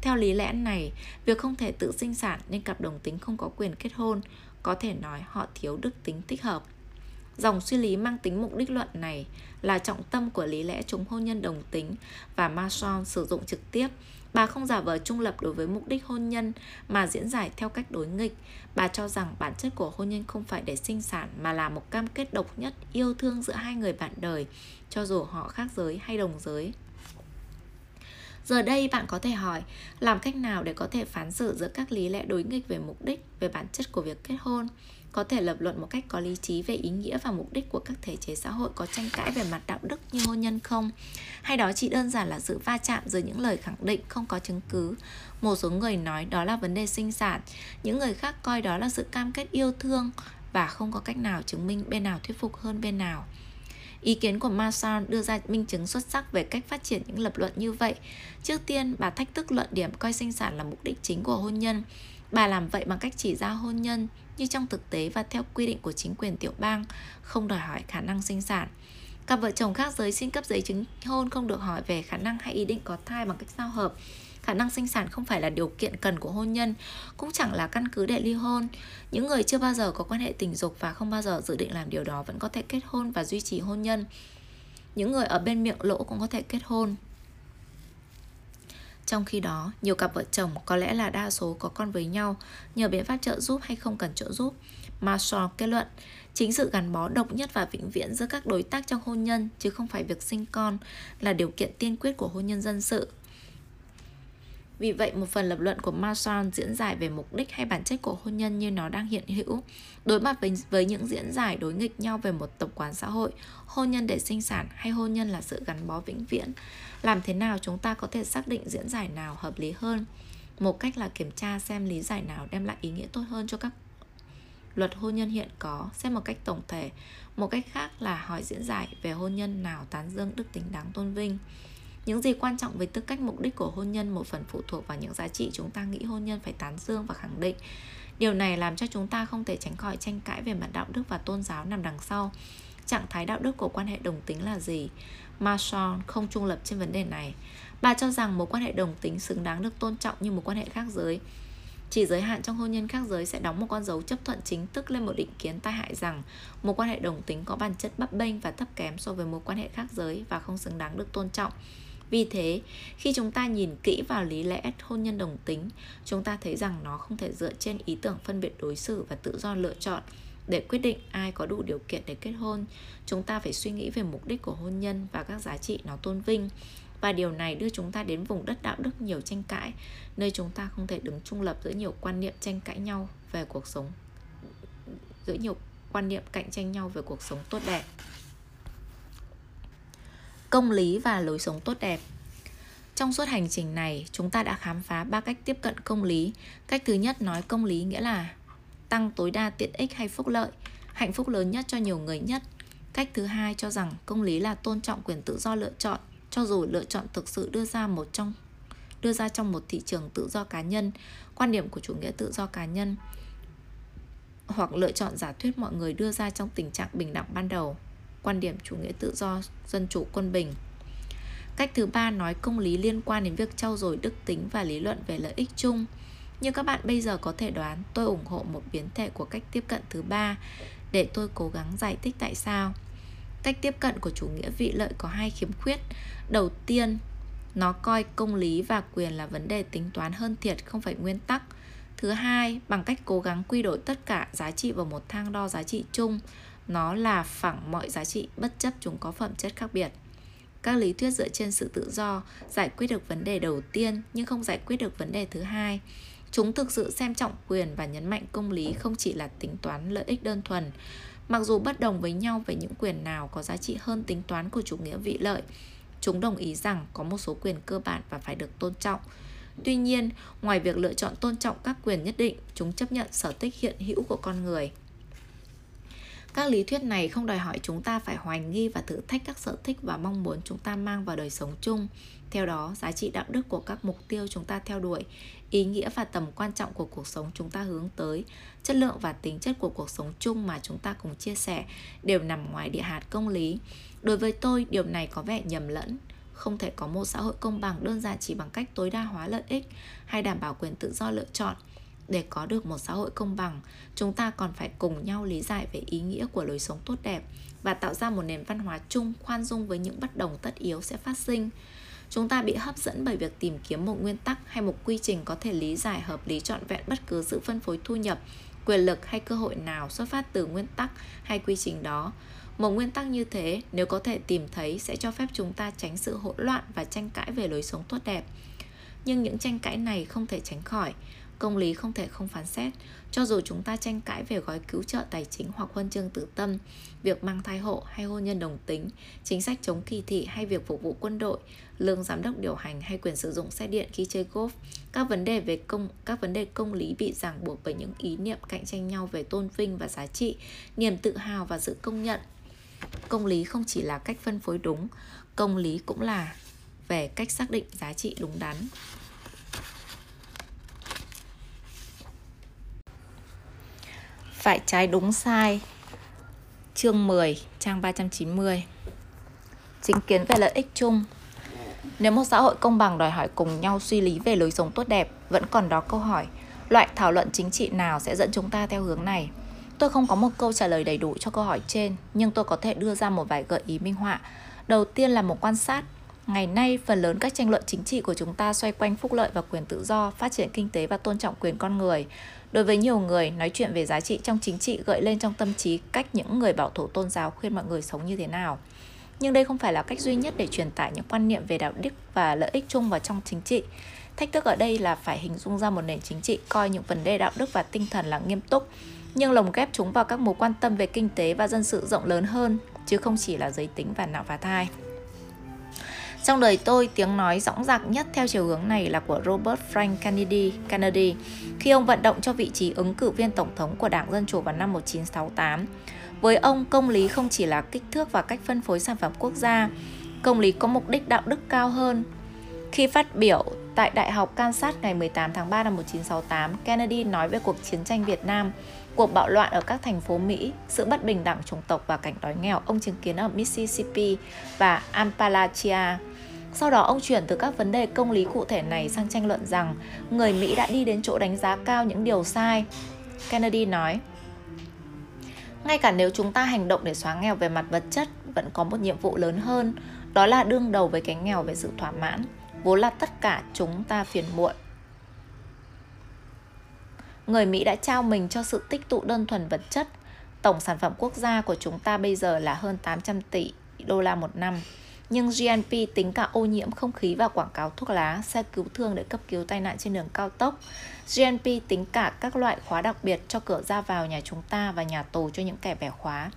Theo lý lẽ này, việc không thể tự sinh sản nên cặp đồng tính không có quyền kết hôn, có thể nói họ thiếu đức tính thích hợp. Dòng suy lý mang tính mục đích luận này là trọng tâm của lý lẽ chống hôn nhân đồng tính và Marshall sử dụng trực tiếp. Bà không giả vờ trung lập đối với mục đích hôn nhân mà diễn giải theo cách đối nghịch. Bà cho rằng bản chất của hôn nhân không phải để sinh sản mà là một cam kết độc nhất yêu thương giữa hai người bạn đời, cho dù họ khác giới hay đồng giới. Giờ đây bạn có thể hỏi, làm cách nào để có thể phán xử giữa các lý lẽ đối nghịch về mục đích, về bản chất của việc kết hôn? Có thể lập luận một cách có lý trí về ý nghĩa và mục đích của các thể chế xã hội có tranh cãi về mặt đạo đức như hôn nhân không? Hay đó chỉ đơn giản là sự va chạm giữa những lời khẳng định không có chứng cứ? Một số người nói đó là vấn đề sinh sản, những người khác coi đó là sự cam kết yêu thương và không có cách nào chứng minh bên nào thuyết phục hơn bên nào. Ý kiến của Marshall đưa ra minh chứng xuất sắc về cách phát triển những lập luận như vậy. Trước tiên, bà thách thức luận điểm coi sinh sản là mục đích chính của hôn nhân. Bà làm vậy bằng cách chỉ ra hôn nhân như trong thực tế và theo quy định của chính quyền tiểu bang, không đòi hỏi khả năng sinh sản. Cặp vợ chồng khác giới xin cấp giấy chứng hôn không được hỏi về khả năng hay ý định có thai bằng cách giao hợp. Khả năng sinh sản không phải là điều kiện cần của hôn nhân, cũng chẳng là căn cứ để ly hôn. Những người chưa bao giờ có quan hệ tình dục và không bao giờ dự định làm điều đó vẫn có thể kết hôn và duy trì hôn nhân. Những người ở bên miệng lỗ cũng có thể kết hôn. Trong khi đó, nhiều cặp vợ chồng có lẽ là đa số có con với nhau nhờ biện pháp trợ giúp hay không cần trợ giúp. Marshall kết luận, chính sự gắn bó độc nhất và vĩnh viễn giữa các đối tác trong hôn nhân chứ không phải việc sinh con là điều kiện tiên quyết của hôn nhân dân sự. Vì vậy, một phần lập luận của Marshall diễn giải về mục đích hay bản chất của hôn nhân như nó đang hiện hữu. Đối mặt với, với những diễn giải đối nghịch nhau về một tập quán xã hội, hôn nhân để sinh sản hay hôn nhân là sự gắn bó vĩnh viễn, làm thế nào chúng ta có thể xác định diễn giải nào hợp lý hơn? Một cách là kiểm tra xem lý giải nào đem lại ý nghĩa tốt hơn cho các luật hôn nhân hiện có, xem một cách tổng thể. Một cách khác là hỏi diễn giải về hôn nhân nào tán dương đức tính đáng tôn vinh. Những gì quan trọng với tư cách mục đích của hôn nhân, một phần phụ thuộc vào những giá trị chúng ta nghĩ hôn nhân phải tán dương và khẳng định. Điều này làm cho chúng ta không thể tránh khỏi tranh cãi về mặt đạo đức và tôn giáo nằm đằng sau. Trạng thái đạo đức của quan hệ đồng tính là gì? Marshall không trung lập trên vấn đề này. Bà cho rằng mối quan hệ đồng tính xứng đáng được tôn trọng như một quan hệ khác giới. Chỉ giới hạn trong hôn nhân khác giới sẽ đóng một con dấu chấp thuận chính thức lên một định kiến tai hại rằng một quan hệ đồng tính có bản chất bấp bênh và thấp kém so với mối quan hệ khác giới và không xứng đáng được tôn trọng. Vì thế, khi chúng ta nhìn kỹ vào lý lẽ hôn nhân đồng tính, chúng ta thấy rằng nó không thể dựa trên ý tưởng phân biệt đối xử và tự do lựa chọn để quyết định ai có đủ điều kiện để kết hôn. Chúng ta phải suy nghĩ về mục đích của hôn nhân và các giá trị nó tôn vinh. Và điều này đưa chúng ta đến vùng đất đạo đức nhiều tranh cãi, nơi chúng ta không thể đứng trung lập giữa nhiều quan niệm tranh cãi nhau về cuộc sống giữa nhiều quan niệm cạnh tranh nhau về cuộc sống tốt đẹp công lý và lối sống tốt đẹp. Trong suốt hành trình này, chúng ta đã khám phá ba cách tiếp cận công lý. Cách thứ nhất nói công lý nghĩa là tăng tối đa tiện ích hay phúc lợi, hạnh phúc lớn nhất cho nhiều người nhất. Cách thứ hai cho rằng công lý là tôn trọng quyền tự do lựa chọn, cho dù lựa chọn thực sự đưa ra một trong đưa ra trong một thị trường tự do cá nhân, quan điểm của chủ nghĩa tự do cá nhân hoặc lựa chọn giả thuyết mọi người đưa ra trong tình trạng bình đẳng ban đầu quan điểm chủ nghĩa tự do, dân chủ quân bình. Cách thứ ba nói công lý liên quan đến việc trau dồi đức tính và lý luận về lợi ích chung. Như các bạn bây giờ có thể đoán, tôi ủng hộ một biến thể của cách tiếp cận thứ ba để tôi cố gắng giải thích tại sao. Cách tiếp cận của chủ nghĩa vị lợi có hai khiếm khuyết. Đầu tiên, nó coi công lý và quyền là vấn đề tính toán hơn thiệt không phải nguyên tắc. Thứ hai, bằng cách cố gắng quy đổi tất cả giá trị vào một thang đo giá trị chung, nó là phẳng mọi giá trị bất chấp chúng có phẩm chất khác biệt. Các lý thuyết dựa trên sự tự do, giải quyết được vấn đề đầu tiên nhưng không giải quyết được vấn đề thứ hai. Chúng thực sự xem trọng quyền và nhấn mạnh công lý không chỉ là tính toán lợi ích đơn thuần. Mặc dù bất đồng với nhau về những quyền nào có giá trị hơn tính toán của chủ nghĩa vị lợi, chúng đồng ý rằng có một số quyền cơ bản và phải được tôn trọng. Tuy nhiên, ngoài việc lựa chọn tôn trọng các quyền nhất định, chúng chấp nhận sở thích hiện hữu của con người các lý thuyết này không đòi hỏi chúng ta phải hoài nghi và thử thách các sở thích và mong muốn chúng ta mang vào đời sống chung. Theo đó, giá trị đạo đức của các mục tiêu chúng ta theo đuổi, ý nghĩa và tầm quan trọng của cuộc sống chúng ta hướng tới, chất lượng và tính chất của cuộc sống chung mà chúng ta cùng chia sẻ đều nằm ngoài địa hạt công lý. Đối với tôi, điều này có vẻ nhầm lẫn, không thể có một xã hội công bằng đơn giản chỉ bằng cách tối đa hóa lợi ích hay đảm bảo quyền tự do lựa chọn. Để có được một xã hội công bằng, chúng ta còn phải cùng nhau lý giải về ý nghĩa của lối sống tốt đẹp và tạo ra một nền văn hóa chung khoan dung với những bất đồng tất yếu sẽ phát sinh. Chúng ta bị hấp dẫn bởi việc tìm kiếm một nguyên tắc hay một quy trình có thể lý giải hợp lý trọn vẹn bất cứ sự phân phối thu nhập, quyền lực hay cơ hội nào xuất phát từ nguyên tắc hay quy trình đó. Một nguyên tắc như thế, nếu có thể tìm thấy sẽ cho phép chúng ta tránh sự hỗn loạn và tranh cãi về lối sống tốt đẹp. Nhưng những tranh cãi này không thể tránh khỏi công lý không thể không phán xét. Cho dù chúng ta tranh cãi về gói cứu trợ tài chính hoặc huân chương tự tâm, việc mang thai hộ hay hôn nhân đồng tính, chính sách chống kỳ thị hay việc phục vụ quân đội, lương giám đốc điều hành hay quyền sử dụng xe điện khi chơi golf, các vấn đề về công, các vấn đề công lý bị ràng buộc bởi những ý niệm cạnh tranh nhau về tôn vinh và giá trị, niềm tự hào và sự công nhận. Công lý không chỉ là cách phân phối đúng, công lý cũng là về cách xác định giá trị đúng đắn. Phải trái đúng sai. Chương 10, trang 390 Chính kiến về lợi ích chung. Nếu một xã hội công bằng đòi hỏi cùng nhau suy lý về lối sống tốt đẹp Vẫn còn đó câu hỏi Loại thảo luận chính trị nào sẽ dẫn chúng ta theo hướng này? Tôi không có một câu trả lời đầy đủ cho câu hỏi trên Nhưng tôi có thể đưa ra một vài gợi ý minh họa. Đầu tiên là một quan sát. Ngày nay, phần lớn các tranh luận chính trị của chúng ta xoay quanh phúc lợi và quyền tự do, phát triển kinh tế và tôn trọng quyền con người. Đối với nhiều người, nói chuyện về giá trị trong chính trị gợi lên trong tâm trí cách những người bảo thủ tôn giáo khuyên mọi người sống như thế nào. Nhưng đây không phải là cách duy nhất để truyền tải những quan niệm về đạo đức và lợi ích chung vào trong chính trị. Thách thức ở đây là phải hình dung ra một nền chính trị coi những vấn đề đạo đức và tinh thần là nghiêm túc, nhưng lồng ghép chúng vào các mối quan tâm về kinh tế và dân sự rộng lớn hơn, chứ không chỉ là giới tính và não phá thai. Trong đời tôi, tiếng nói rõng rạc nhất theo chiều hướng này là của Robert Frank Kennedy, Kennedy khi ông vận động cho vị trí ứng cử viên tổng thống của Đảng Dân Chủ vào năm 1968. Với ông, công lý không chỉ là kích thước và cách phân phối sản phẩm quốc gia, công lý có mục đích đạo đức cao hơn. Khi phát biểu tại Đại học Kansas ngày 18 tháng 3 năm 1968, Kennedy nói về cuộc chiến tranh Việt Nam, cuộc bạo loạn ở các thành phố Mỹ, sự bất bình đẳng chủng tộc và cảnh đói nghèo ông chứng kiến ở Mississippi và Appalachia. Sau đó ông chuyển từ các vấn đề công lý cụ thể này sang tranh luận rằng người Mỹ đã đi đến chỗ đánh giá cao những điều sai. Kennedy nói, ngay cả nếu chúng ta hành động để xóa nghèo về mặt vật chất, vẫn có một nhiệm vụ lớn hơn, đó là đương đầu với cái nghèo về sự thỏa mãn, vốn là tất cả chúng ta phiền muộn. Người Mỹ đã trao mình cho sự tích tụ đơn thuần vật chất. Tổng sản phẩm quốc gia của chúng ta bây giờ là hơn 800 tỷ đô la một năm nhưng GNP tính cả ô nhiễm không khí và quảng cáo thuốc lá, xe cứu thương để cấp cứu tai nạn trên đường cao tốc. GNP tính cả các loại khóa đặc biệt cho cửa ra vào nhà chúng ta và nhà tù cho những kẻ bẻ khóa.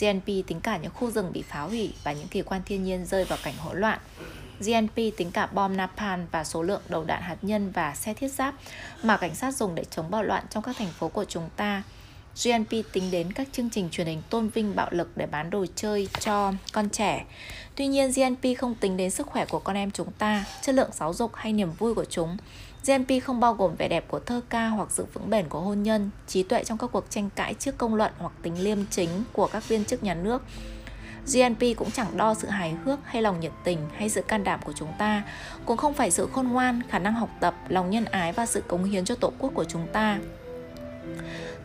GNP tính cả những khu rừng bị phá hủy và những kỳ quan thiên nhiên rơi vào cảnh hỗn loạn. GNP tính cả bom napalm và số lượng đầu đạn hạt nhân và xe thiết giáp mà cảnh sát dùng để chống bạo loạn trong các thành phố của chúng ta. GNP tính đến các chương trình truyền hình tôn vinh bạo lực để bán đồ chơi cho con trẻ. Tuy nhiên, GNP không tính đến sức khỏe của con em chúng ta, chất lượng giáo dục hay niềm vui của chúng. GNP không bao gồm vẻ đẹp của thơ ca hoặc sự vững bền của hôn nhân, trí tuệ trong các cuộc tranh cãi trước công luận hoặc tính liêm chính của các viên chức nhà nước. GNP cũng chẳng đo sự hài hước hay lòng nhiệt tình hay sự can đảm của chúng ta, cũng không phải sự khôn ngoan, khả năng học tập, lòng nhân ái và sự cống hiến cho tổ quốc của chúng ta.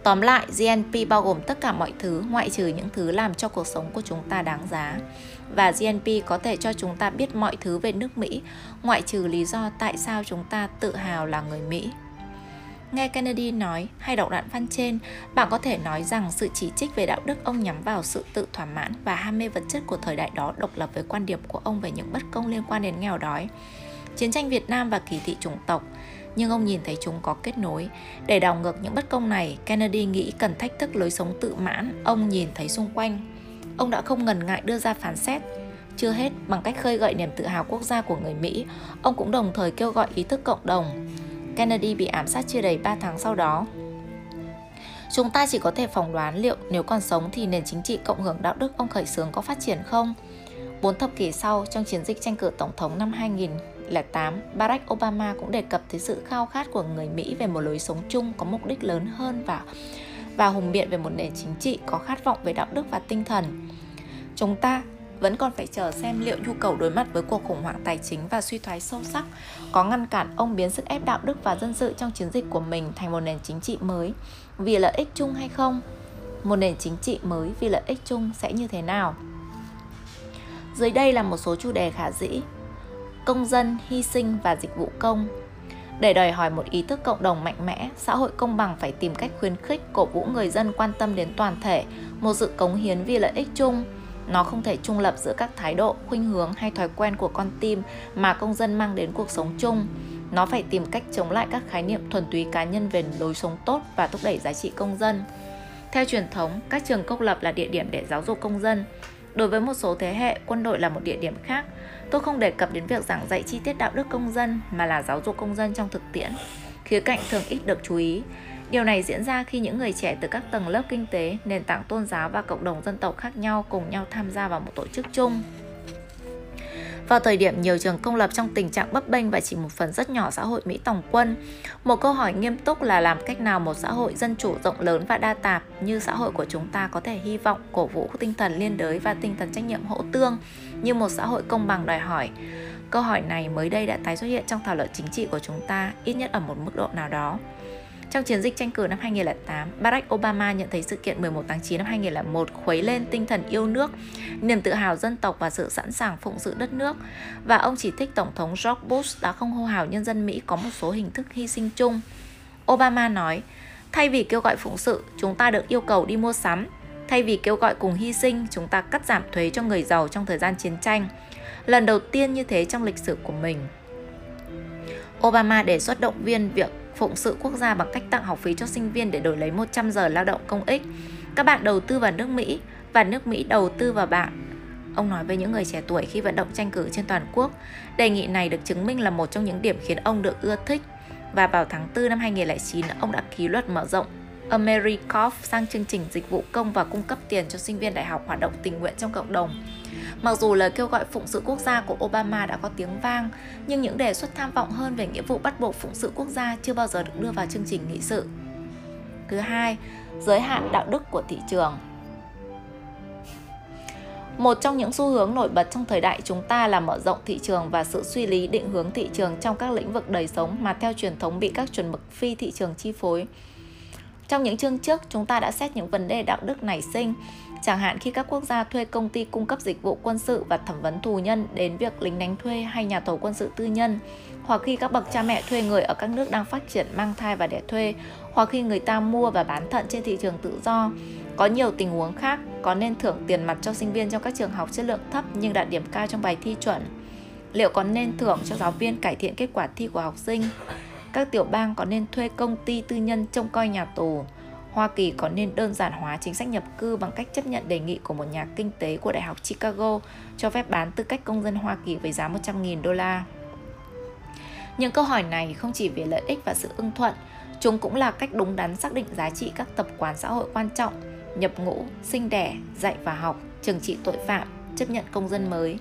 Tóm lại, GNP bao gồm tất cả mọi thứ ngoại trừ những thứ làm cho cuộc sống của chúng ta đáng giá. Và GNP có thể cho chúng ta biết mọi thứ về nước Mỹ, ngoại trừ lý do tại sao chúng ta tự hào là người Mỹ. Nghe Kennedy nói hay đọc đoạn văn trên, bạn có thể nói rằng sự chỉ trích về đạo đức ông nhắm vào sự tự thỏa mãn và ham mê vật chất của thời đại đó độc lập với quan điểm của ông về những bất công liên quan đến nghèo đói. Chiến tranh Việt Nam và kỳ thị chủng tộc, nhưng ông nhìn thấy chúng có kết nối. Để đảo ngược những bất công này, Kennedy nghĩ cần thách thức lối sống tự mãn ông nhìn thấy xung quanh. Ông đã không ngần ngại đưa ra phán xét. Chưa hết, bằng cách khơi gợi niềm tự hào quốc gia của người Mỹ, ông cũng đồng thời kêu gọi ý thức cộng đồng. Kennedy bị ám sát chưa đầy 3 tháng sau đó. Chúng ta chỉ có thể phỏng đoán liệu nếu còn sống thì nền chính trị cộng hưởng đạo đức ông khởi xướng có phát triển không? Bốn thập kỷ sau, trong chiến dịch tranh cử tổng thống năm 2000, 2008, Barack Obama cũng đề cập tới sự khao khát của người Mỹ về một lối sống chung có mục đích lớn hơn và và hùng biện về một nền chính trị có khát vọng về đạo đức và tinh thần. Chúng ta vẫn còn phải chờ xem liệu nhu cầu đối mặt với cuộc khủng hoảng tài chính và suy thoái sâu sắc có ngăn cản ông biến sức ép đạo đức và dân sự trong chiến dịch của mình thành một nền chính trị mới vì lợi ích chung hay không? Một nền chính trị mới vì lợi ích chung sẽ như thế nào? Dưới đây là một số chủ đề khả dĩ. Công dân, hy sinh và dịch vụ công. Để đòi hỏi một ý thức cộng đồng mạnh mẽ, xã hội công bằng phải tìm cách khuyến khích, cổ vũ người dân quan tâm đến toàn thể, một sự cống hiến vì lợi ích chung. Nó không thể trung lập giữa các thái độ, khuynh hướng hay thói quen của con tim mà công dân mang đến cuộc sống chung. Nó phải tìm cách chống lại các khái niệm thuần túy cá nhân về lối sống tốt và thúc đẩy giá trị công dân. Theo truyền thống, các trường công lập là địa điểm để giáo dục công dân. Đối với một số thế hệ, quân đội là một địa điểm khác. Tôi không đề cập đến việc giảng dạy chi tiết đạo đức công dân mà là giáo dục công dân trong thực tiễn. Khía cạnh thường ít được chú ý. Điều này diễn ra khi những người trẻ từ các tầng lớp kinh tế, nền tảng tôn giáo và cộng đồng dân tộc khác nhau cùng nhau tham gia vào một tổ chức chung. Vào thời điểm nhiều trường công lập trong tình trạng bấp bênh và chỉ một phần rất nhỏ xã hội Mỹ tổng quân, một câu hỏi nghiêm túc là làm cách nào một xã hội dân chủ rộng lớn và đa tạp như xã hội của chúng ta có thể hy vọng cổ vũ tinh thần liên đới và tinh thần trách nhiệm hỗ tương như một xã hội công bằng đòi hỏi. Câu hỏi này mới đây đã tái xuất hiện trong thảo luận chính trị của chúng ta, ít nhất ở một mức độ nào đó. Trong chiến dịch tranh cử năm 2008, Barack Obama nhận thấy sự kiện 11 tháng 9 năm 2001 khuấy lên tinh thần yêu nước, niềm tự hào dân tộc và sự sẵn sàng phụng sự đất nước. Và ông chỉ thích Tổng thống George Bush đã không hô hào nhân dân Mỹ có một số hình thức hy sinh chung. Obama nói, thay vì kêu gọi phụng sự, chúng ta được yêu cầu đi mua sắm. Thay vì kêu gọi cùng hy sinh, chúng ta cắt giảm thuế cho người giàu trong thời gian chiến tranh. Lần đầu tiên như thế trong lịch sử của mình. Obama đề xuất động viên việc phụng sự quốc gia bằng cách tặng học phí cho sinh viên để đổi lấy 100 giờ lao động công ích. Các bạn đầu tư vào nước Mỹ và nước Mỹ đầu tư vào bạn. Ông nói với những người trẻ tuổi khi vận động tranh cử trên toàn quốc. Đề nghị này được chứng minh là một trong những điểm khiến ông được ưa thích. Và vào tháng 4 năm 2009, ông đã ký luật mở rộng AmeriCorps sang chương trình dịch vụ công và cung cấp tiền cho sinh viên đại học hoạt động tình nguyện trong cộng đồng. Mặc dù lời kêu gọi phụng sự quốc gia của Obama đã có tiếng vang, nhưng những đề xuất tham vọng hơn về nghĩa vụ bắt buộc phụng sự quốc gia chưa bao giờ được đưa vào chương trình nghị sự. Thứ hai, giới hạn đạo đức của thị trường. Một trong những xu hướng nổi bật trong thời đại chúng ta là mở rộng thị trường và sự suy lý định hướng thị trường trong các lĩnh vực đời sống mà theo truyền thống bị các chuẩn mực phi thị trường chi phối. Trong những chương trước, chúng ta đã xét những vấn đề đạo đức nảy sinh, chẳng hạn khi các quốc gia thuê công ty cung cấp dịch vụ quân sự và thẩm vấn tù nhân đến việc lính đánh thuê hay nhà thầu quân sự tư nhân, hoặc khi các bậc cha mẹ thuê người ở các nước đang phát triển mang thai và đẻ thuê, hoặc khi người ta mua và bán thận trên thị trường tự do. Có nhiều tình huống khác, có nên thưởng tiền mặt cho sinh viên trong các trường học chất lượng thấp nhưng đạt điểm cao trong bài thi chuẩn? Liệu có nên thưởng cho giáo viên cải thiện kết quả thi của học sinh? Các tiểu bang có nên thuê công ty tư nhân trông coi nhà tù? Hoa Kỳ có nên đơn giản hóa chính sách nhập cư bằng cách chấp nhận đề nghị của một nhà kinh tế của Đại học Chicago cho phép bán tư cách công dân Hoa Kỳ với giá 100.000 đô la? Những câu hỏi này không chỉ về lợi ích và sự ưng thuận, chúng cũng là cách đúng đắn xác định giá trị các tập quán xã hội quan trọng, nhập ngũ, sinh đẻ, dạy và học, trừng trị tội phạm, chấp nhận công dân mới.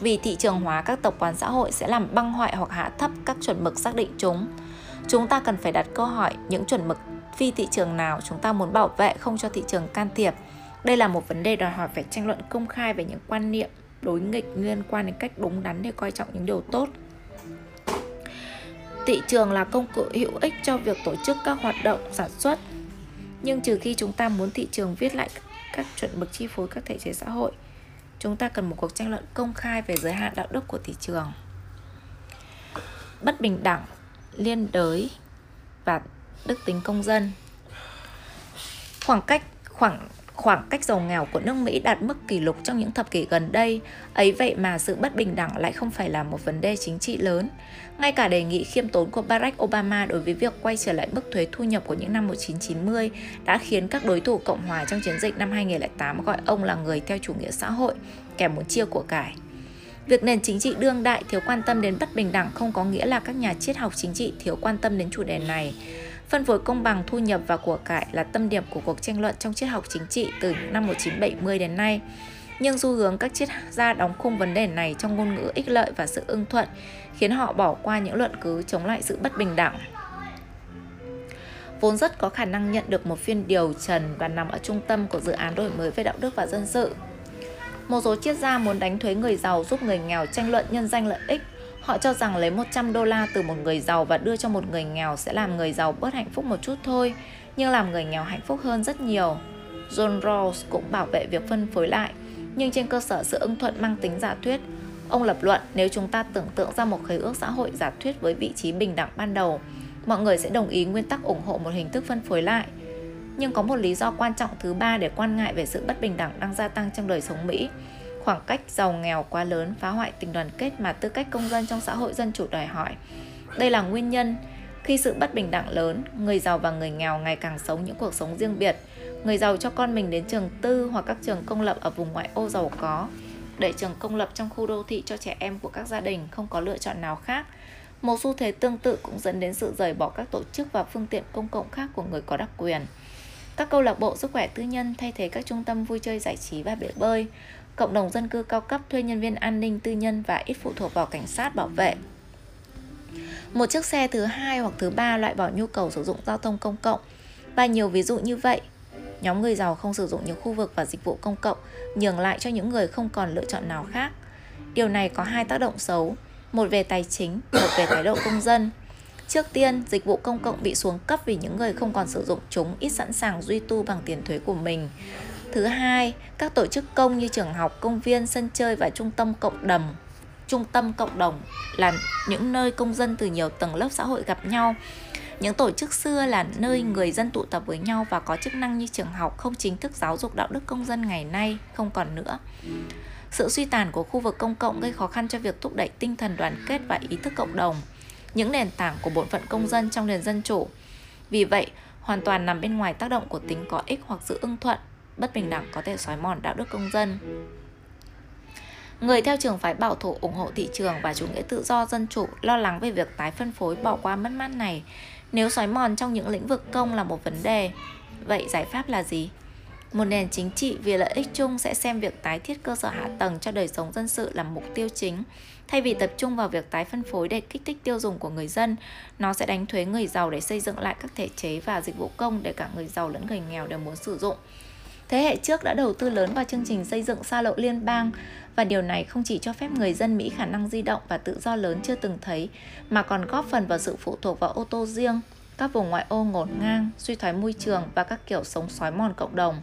Vì thị trường hóa các tập quán xã hội sẽ làm băng hoại hoặc hạ thấp các chuẩn mực xác định chúng. Chúng ta cần phải đặt câu hỏi những chuẩn mực phi thị trường nào chúng ta muốn bảo vệ không cho thị trường can thiệp. Đây là một vấn đề đòi hỏi phải tranh luận công khai về những quan niệm đối nghịch liên quan đến cách đúng đắn để coi trọng những điều tốt. Thị trường là công cụ hữu ích cho việc tổ chức các hoạt động sản xuất. Nhưng trừ khi chúng ta muốn thị trường viết lại các chuẩn mực chi phối các thể chế xã hội, chúng ta cần một cuộc tranh luận công khai về giới hạn đạo đức của thị trường. Bất bình đẳng, liên đới và đức tính công dân. Khoảng cách khoảng khoảng cách giàu nghèo của nước Mỹ đạt mức kỷ lục trong những thập kỷ gần đây, ấy vậy mà sự bất bình đẳng lại không phải là một vấn đề chính trị lớn. Ngay cả đề nghị khiêm tốn của Barack Obama đối với việc quay trở lại mức thuế thu nhập của những năm 1990 đã khiến các đối thủ Cộng hòa trong chiến dịch năm 2008 gọi ông là người theo chủ nghĩa xã hội, kẻ muốn chia của cải. Việc nền chính trị đương đại thiếu quan tâm đến bất bình đẳng không có nghĩa là các nhà triết học chính trị thiếu quan tâm đến chủ đề này. Phân phối công bằng, thu nhập và của cải là tâm điểm của cuộc tranh luận trong triết học chính trị từ năm 1970 đến nay. Nhưng xu hướng các triết gia đóng khung vấn đề này trong ngôn ngữ ích lợi và sự ưng thuận khiến họ bỏ qua những luận cứ chống lại sự bất bình đẳng. Vốn rất có khả năng nhận được một phiên điều trần và nằm ở trung tâm của dự án đổi mới về đạo đức và dân sự. Một số triết gia muốn đánh thuế người giàu giúp người nghèo tranh luận nhân danh lợi ích. Họ cho rằng lấy 100 đô la từ một người giàu và đưa cho một người nghèo sẽ làm người giàu bớt hạnh phúc một chút thôi, nhưng làm người nghèo hạnh phúc hơn rất nhiều. John Rawls cũng bảo vệ việc phân phối lại, nhưng trên cơ sở sự ưng thuận mang tính giả thuyết. Ông lập luận nếu chúng ta tưởng tượng ra một khế ước xã hội giả thuyết với vị trí bình đẳng ban đầu, mọi người sẽ đồng ý nguyên tắc ủng hộ một hình thức phân phối lại. Nhưng có một lý do quan trọng thứ ba để quan ngại về sự bất bình đẳng đang gia tăng trong đời sống Mỹ. Khoảng cách giàu nghèo quá lớn phá hoại tình đoàn kết mà tư cách công dân trong xã hội dân chủ đòi hỏi. Đây là nguyên nhân khi sự bất bình đẳng lớn, người giàu và người nghèo ngày càng sống những cuộc sống riêng biệt. Người giàu cho con mình đến trường tư hoặc các trường công lập ở vùng ngoại ô giàu có, để trường công lập trong khu đô thị cho trẻ em của các gia đình không có lựa chọn nào khác. Một xu thế tương tự cũng dẫn đến sự rời bỏ các tổ chức và phương tiện công cộng khác của người có đặc quyền. Các câu lạc bộ sức khỏe tư nhân thay thế các trung tâm vui chơi giải trí và bể bơi. Cộng đồng dân cư cao cấp thuê nhân viên an ninh tư nhân và ít phụ thuộc vào cảnh sát bảo vệ. Một chiếc xe thứ hai hoặc thứ ba loại bỏ nhu cầu sử dụng giao thông công cộng và nhiều ví dụ như vậy. Nhóm người giàu không sử dụng những khu vực và dịch vụ công cộng, nhường lại cho những người không còn lựa chọn nào khác. Điều này có hai tác động xấu, một về tài chính, một về thái độ công dân. Trước tiên, dịch vụ công cộng bị xuống cấp vì những người không còn sử dụng chúng ít sẵn sàng duy tu bằng tiền thuế của mình. Thứ hai, các tổ chức công như trường học, công viên, sân chơi và trung tâm cộng đồng. Trung tâm cộng đồng là những nơi công dân từ nhiều tầng lớp xã hội gặp nhau. Những tổ chức xưa là nơi người dân tụ tập với nhau và có chức năng như trường học không chính thức giáo dục đạo đức công dân ngày nay không còn nữa. Sự suy tàn của khu vực công cộng gây khó khăn cho việc thúc đẩy tinh thần đoàn kết và ý thức cộng đồng những nền tảng của bổn phận công dân trong nền dân chủ. Vì vậy hoàn toàn nằm bên ngoài tác động của tính có ích hoặc sự ưng thuận bất bình đẳng có thể xói mòn đạo đức công dân Người theo trường phái bảo thủ ủng hộ thị trường và chủ nghĩa tự do dân chủ lo lắng về việc tái phân phối bỏ qua mất mát này nếu xói mòn trong những lĩnh vực công là một vấn đề. Vậy giải pháp là gì? Một nền chính trị vì lợi ích chung sẽ xem việc tái thiết cơ sở hạ tầng cho đời sống dân sự là mục tiêu chính. Thay vì tập trung vào việc tái phân phối để kích thích tiêu dùng của người dân, nó sẽ đánh thuế người giàu để xây dựng lại các thể chế và dịch vụ công để cả người giàu lẫn người nghèo đều muốn sử dụng. Thế hệ trước đã đầu tư lớn vào chương trình xây dựng xa lộ liên bang và điều này không chỉ cho phép người dân Mỹ khả năng di động và tự do lớn chưa từng thấy mà còn góp phần vào sự phụ thuộc vào ô tô riêng, các vùng ngoại ô ngổn ngang, suy thoái môi trường và các kiểu sống xói mòn cộng đồng.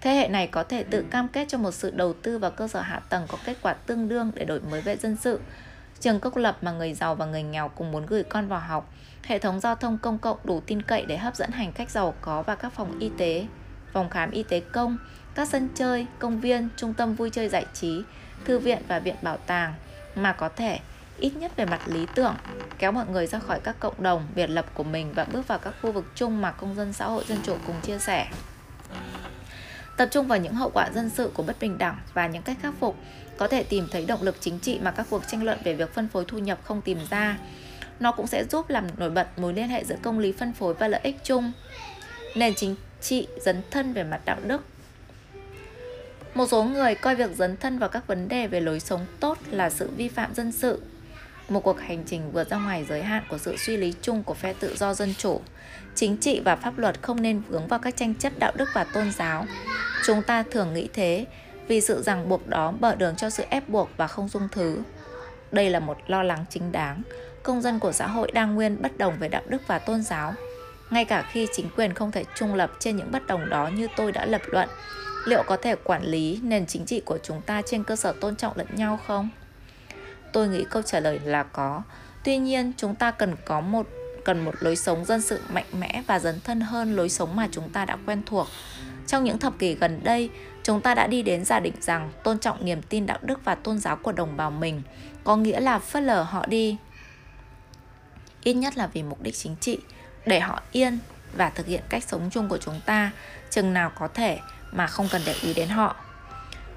Thế hệ này có thể tự cam kết cho một sự đầu tư vào cơ sở hạ tầng có kết quả tương đương để đổi mới về dân sự. Trường công lập mà người giàu và người nghèo cùng muốn gửi con vào học, hệ thống giao thông công cộng đủ tin cậy để hấp dẫn hành khách giàu có và các phòng y tế phòng khám y tế công, các sân chơi, công viên, trung tâm vui chơi giải trí, thư viện và viện bảo tàng. Mà có thể ít nhất về mặt lý tưởng kéo mọi người ra khỏi các cộng đồng biệt lập của mình và bước vào các khu vực chung mà công dân xã hội dân chủ cùng chia sẻ. Tập trung vào những hậu quả dân sự của bất bình đẳng và những cách khắc phục có thể tìm thấy động lực chính trị mà các cuộc tranh luận về việc phân phối thu nhập không tìm ra. Nó cũng sẽ giúp làm nổi bật mối liên hệ giữa công lý phân phối và lợi ích chung. Nền chính trị, dấn thân về mặt đạo đức. Một số người coi việc dấn thân vào các vấn đề về lối sống tốt là sự vi phạm dân sự. Một cuộc hành trình vượt ra ngoài giới hạn của sự suy lý chung của phe tự do dân chủ, chính trị và pháp luật không nên vướng vào các tranh chấp đạo đức và tôn giáo. Chúng ta thường nghĩ thế vì sự ràng buộc đó mở đường cho sự ép buộc và không dung thứ. Đây là một lo lắng chính đáng. Công dân của xã hội đang nguyên bất đồng về đạo đức và tôn giáo ngay cả khi chính quyền không thể trung lập trên những bất đồng đó như tôi đã lập luận, liệu có thể quản lý nền chính trị của chúng ta trên cơ sở tôn trọng lẫn nhau không? Tôi nghĩ câu trả lời là có. Tuy nhiên, chúng ta cần có một, cần một lối sống dân sự mạnh mẽ và dấn thân hơn lối sống mà chúng ta đã quen thuộc. Trong những thập kỷ gần đây, chúng ta đã đi đến giả định rằng tôn trọng niềm tin đạo đức và tôn giáo của đồng bào mình có nghĩa là phớt lờ họ đi, ít nhất là vì mục đích chính trị để họ yên và thực hiện cách sống chung của chúng ta, chừng nào có thể mà không cần để ý đến họ.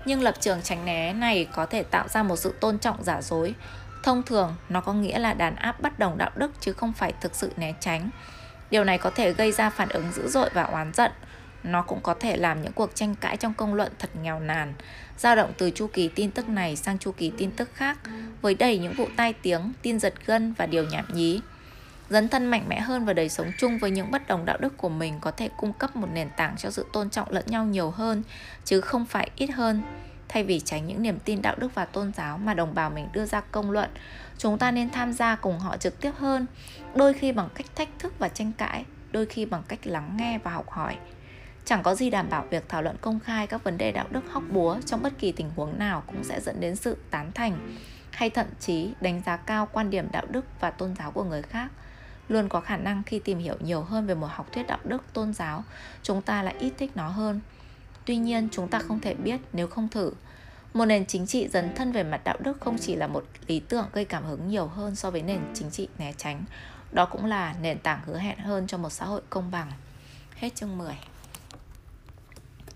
Nhưng lập trường tránh né này có thể tạo ra một sự tôn trọng giả dối. Thông thường, nó có nghĩa là đàn áp bất đồng đạo đức chứ không phải thực sự né tránh. Điều này có thể gây ra phản ứng dữ dội và oán giận. Nó cũng có thể làm những cuộc tranh cãi trong công luận thật nghèo nàn, dao động từ chu kỳ tin tức này sang chu kỳ tin tức khác, với đầy những vụ tai tiếng, tin giật gân và điều nhảm nhí dấn thân mạnh mẽ hơn vào đời sống chung với những bất đồng đạo đức của mình có thể cung cấp một nền tảng cho sự tôn trọng lẫn nhau nhiều hơn chứ không phải ít hơn Thay vì tránh những niềm tin đạo đức và tôn giáo mà đồng bào mình đưa ra công luận, chúng ta nên tham gia cùng họ trực tiếp hơn, đôi khi bằng cách thách thức và tranh cãi, đôi khi bằng cách lắng nghe và học hỏi. Chẳng có gì đảm bảo việc thảo luận công khai các vấn đề đạo đức hóc búa trong bất kỳ tình huống nào cũng sẽ dẫn đến sự tán thành hay thậm chí đánh giá cao quan điểm đạo đức và tôn giáo của người khác. Luôn có khả năng khi tìm hiểu nhiều hơn về một học thuyết đạo đức tôn giáo, chúng ta lại ít thích nó hơn. Tuy nhiên, chúng ta không thể biết nếu không thử. Một nền chính trị dấn thân về mặt đạo đức không chỉ là một lý tưởng gây cảm hứng nhiều hơn so với nền chính trị né tránh, đó cũng là nền tảng hứa hẹn hơn cho một xã hội công bằng. Hết chương 10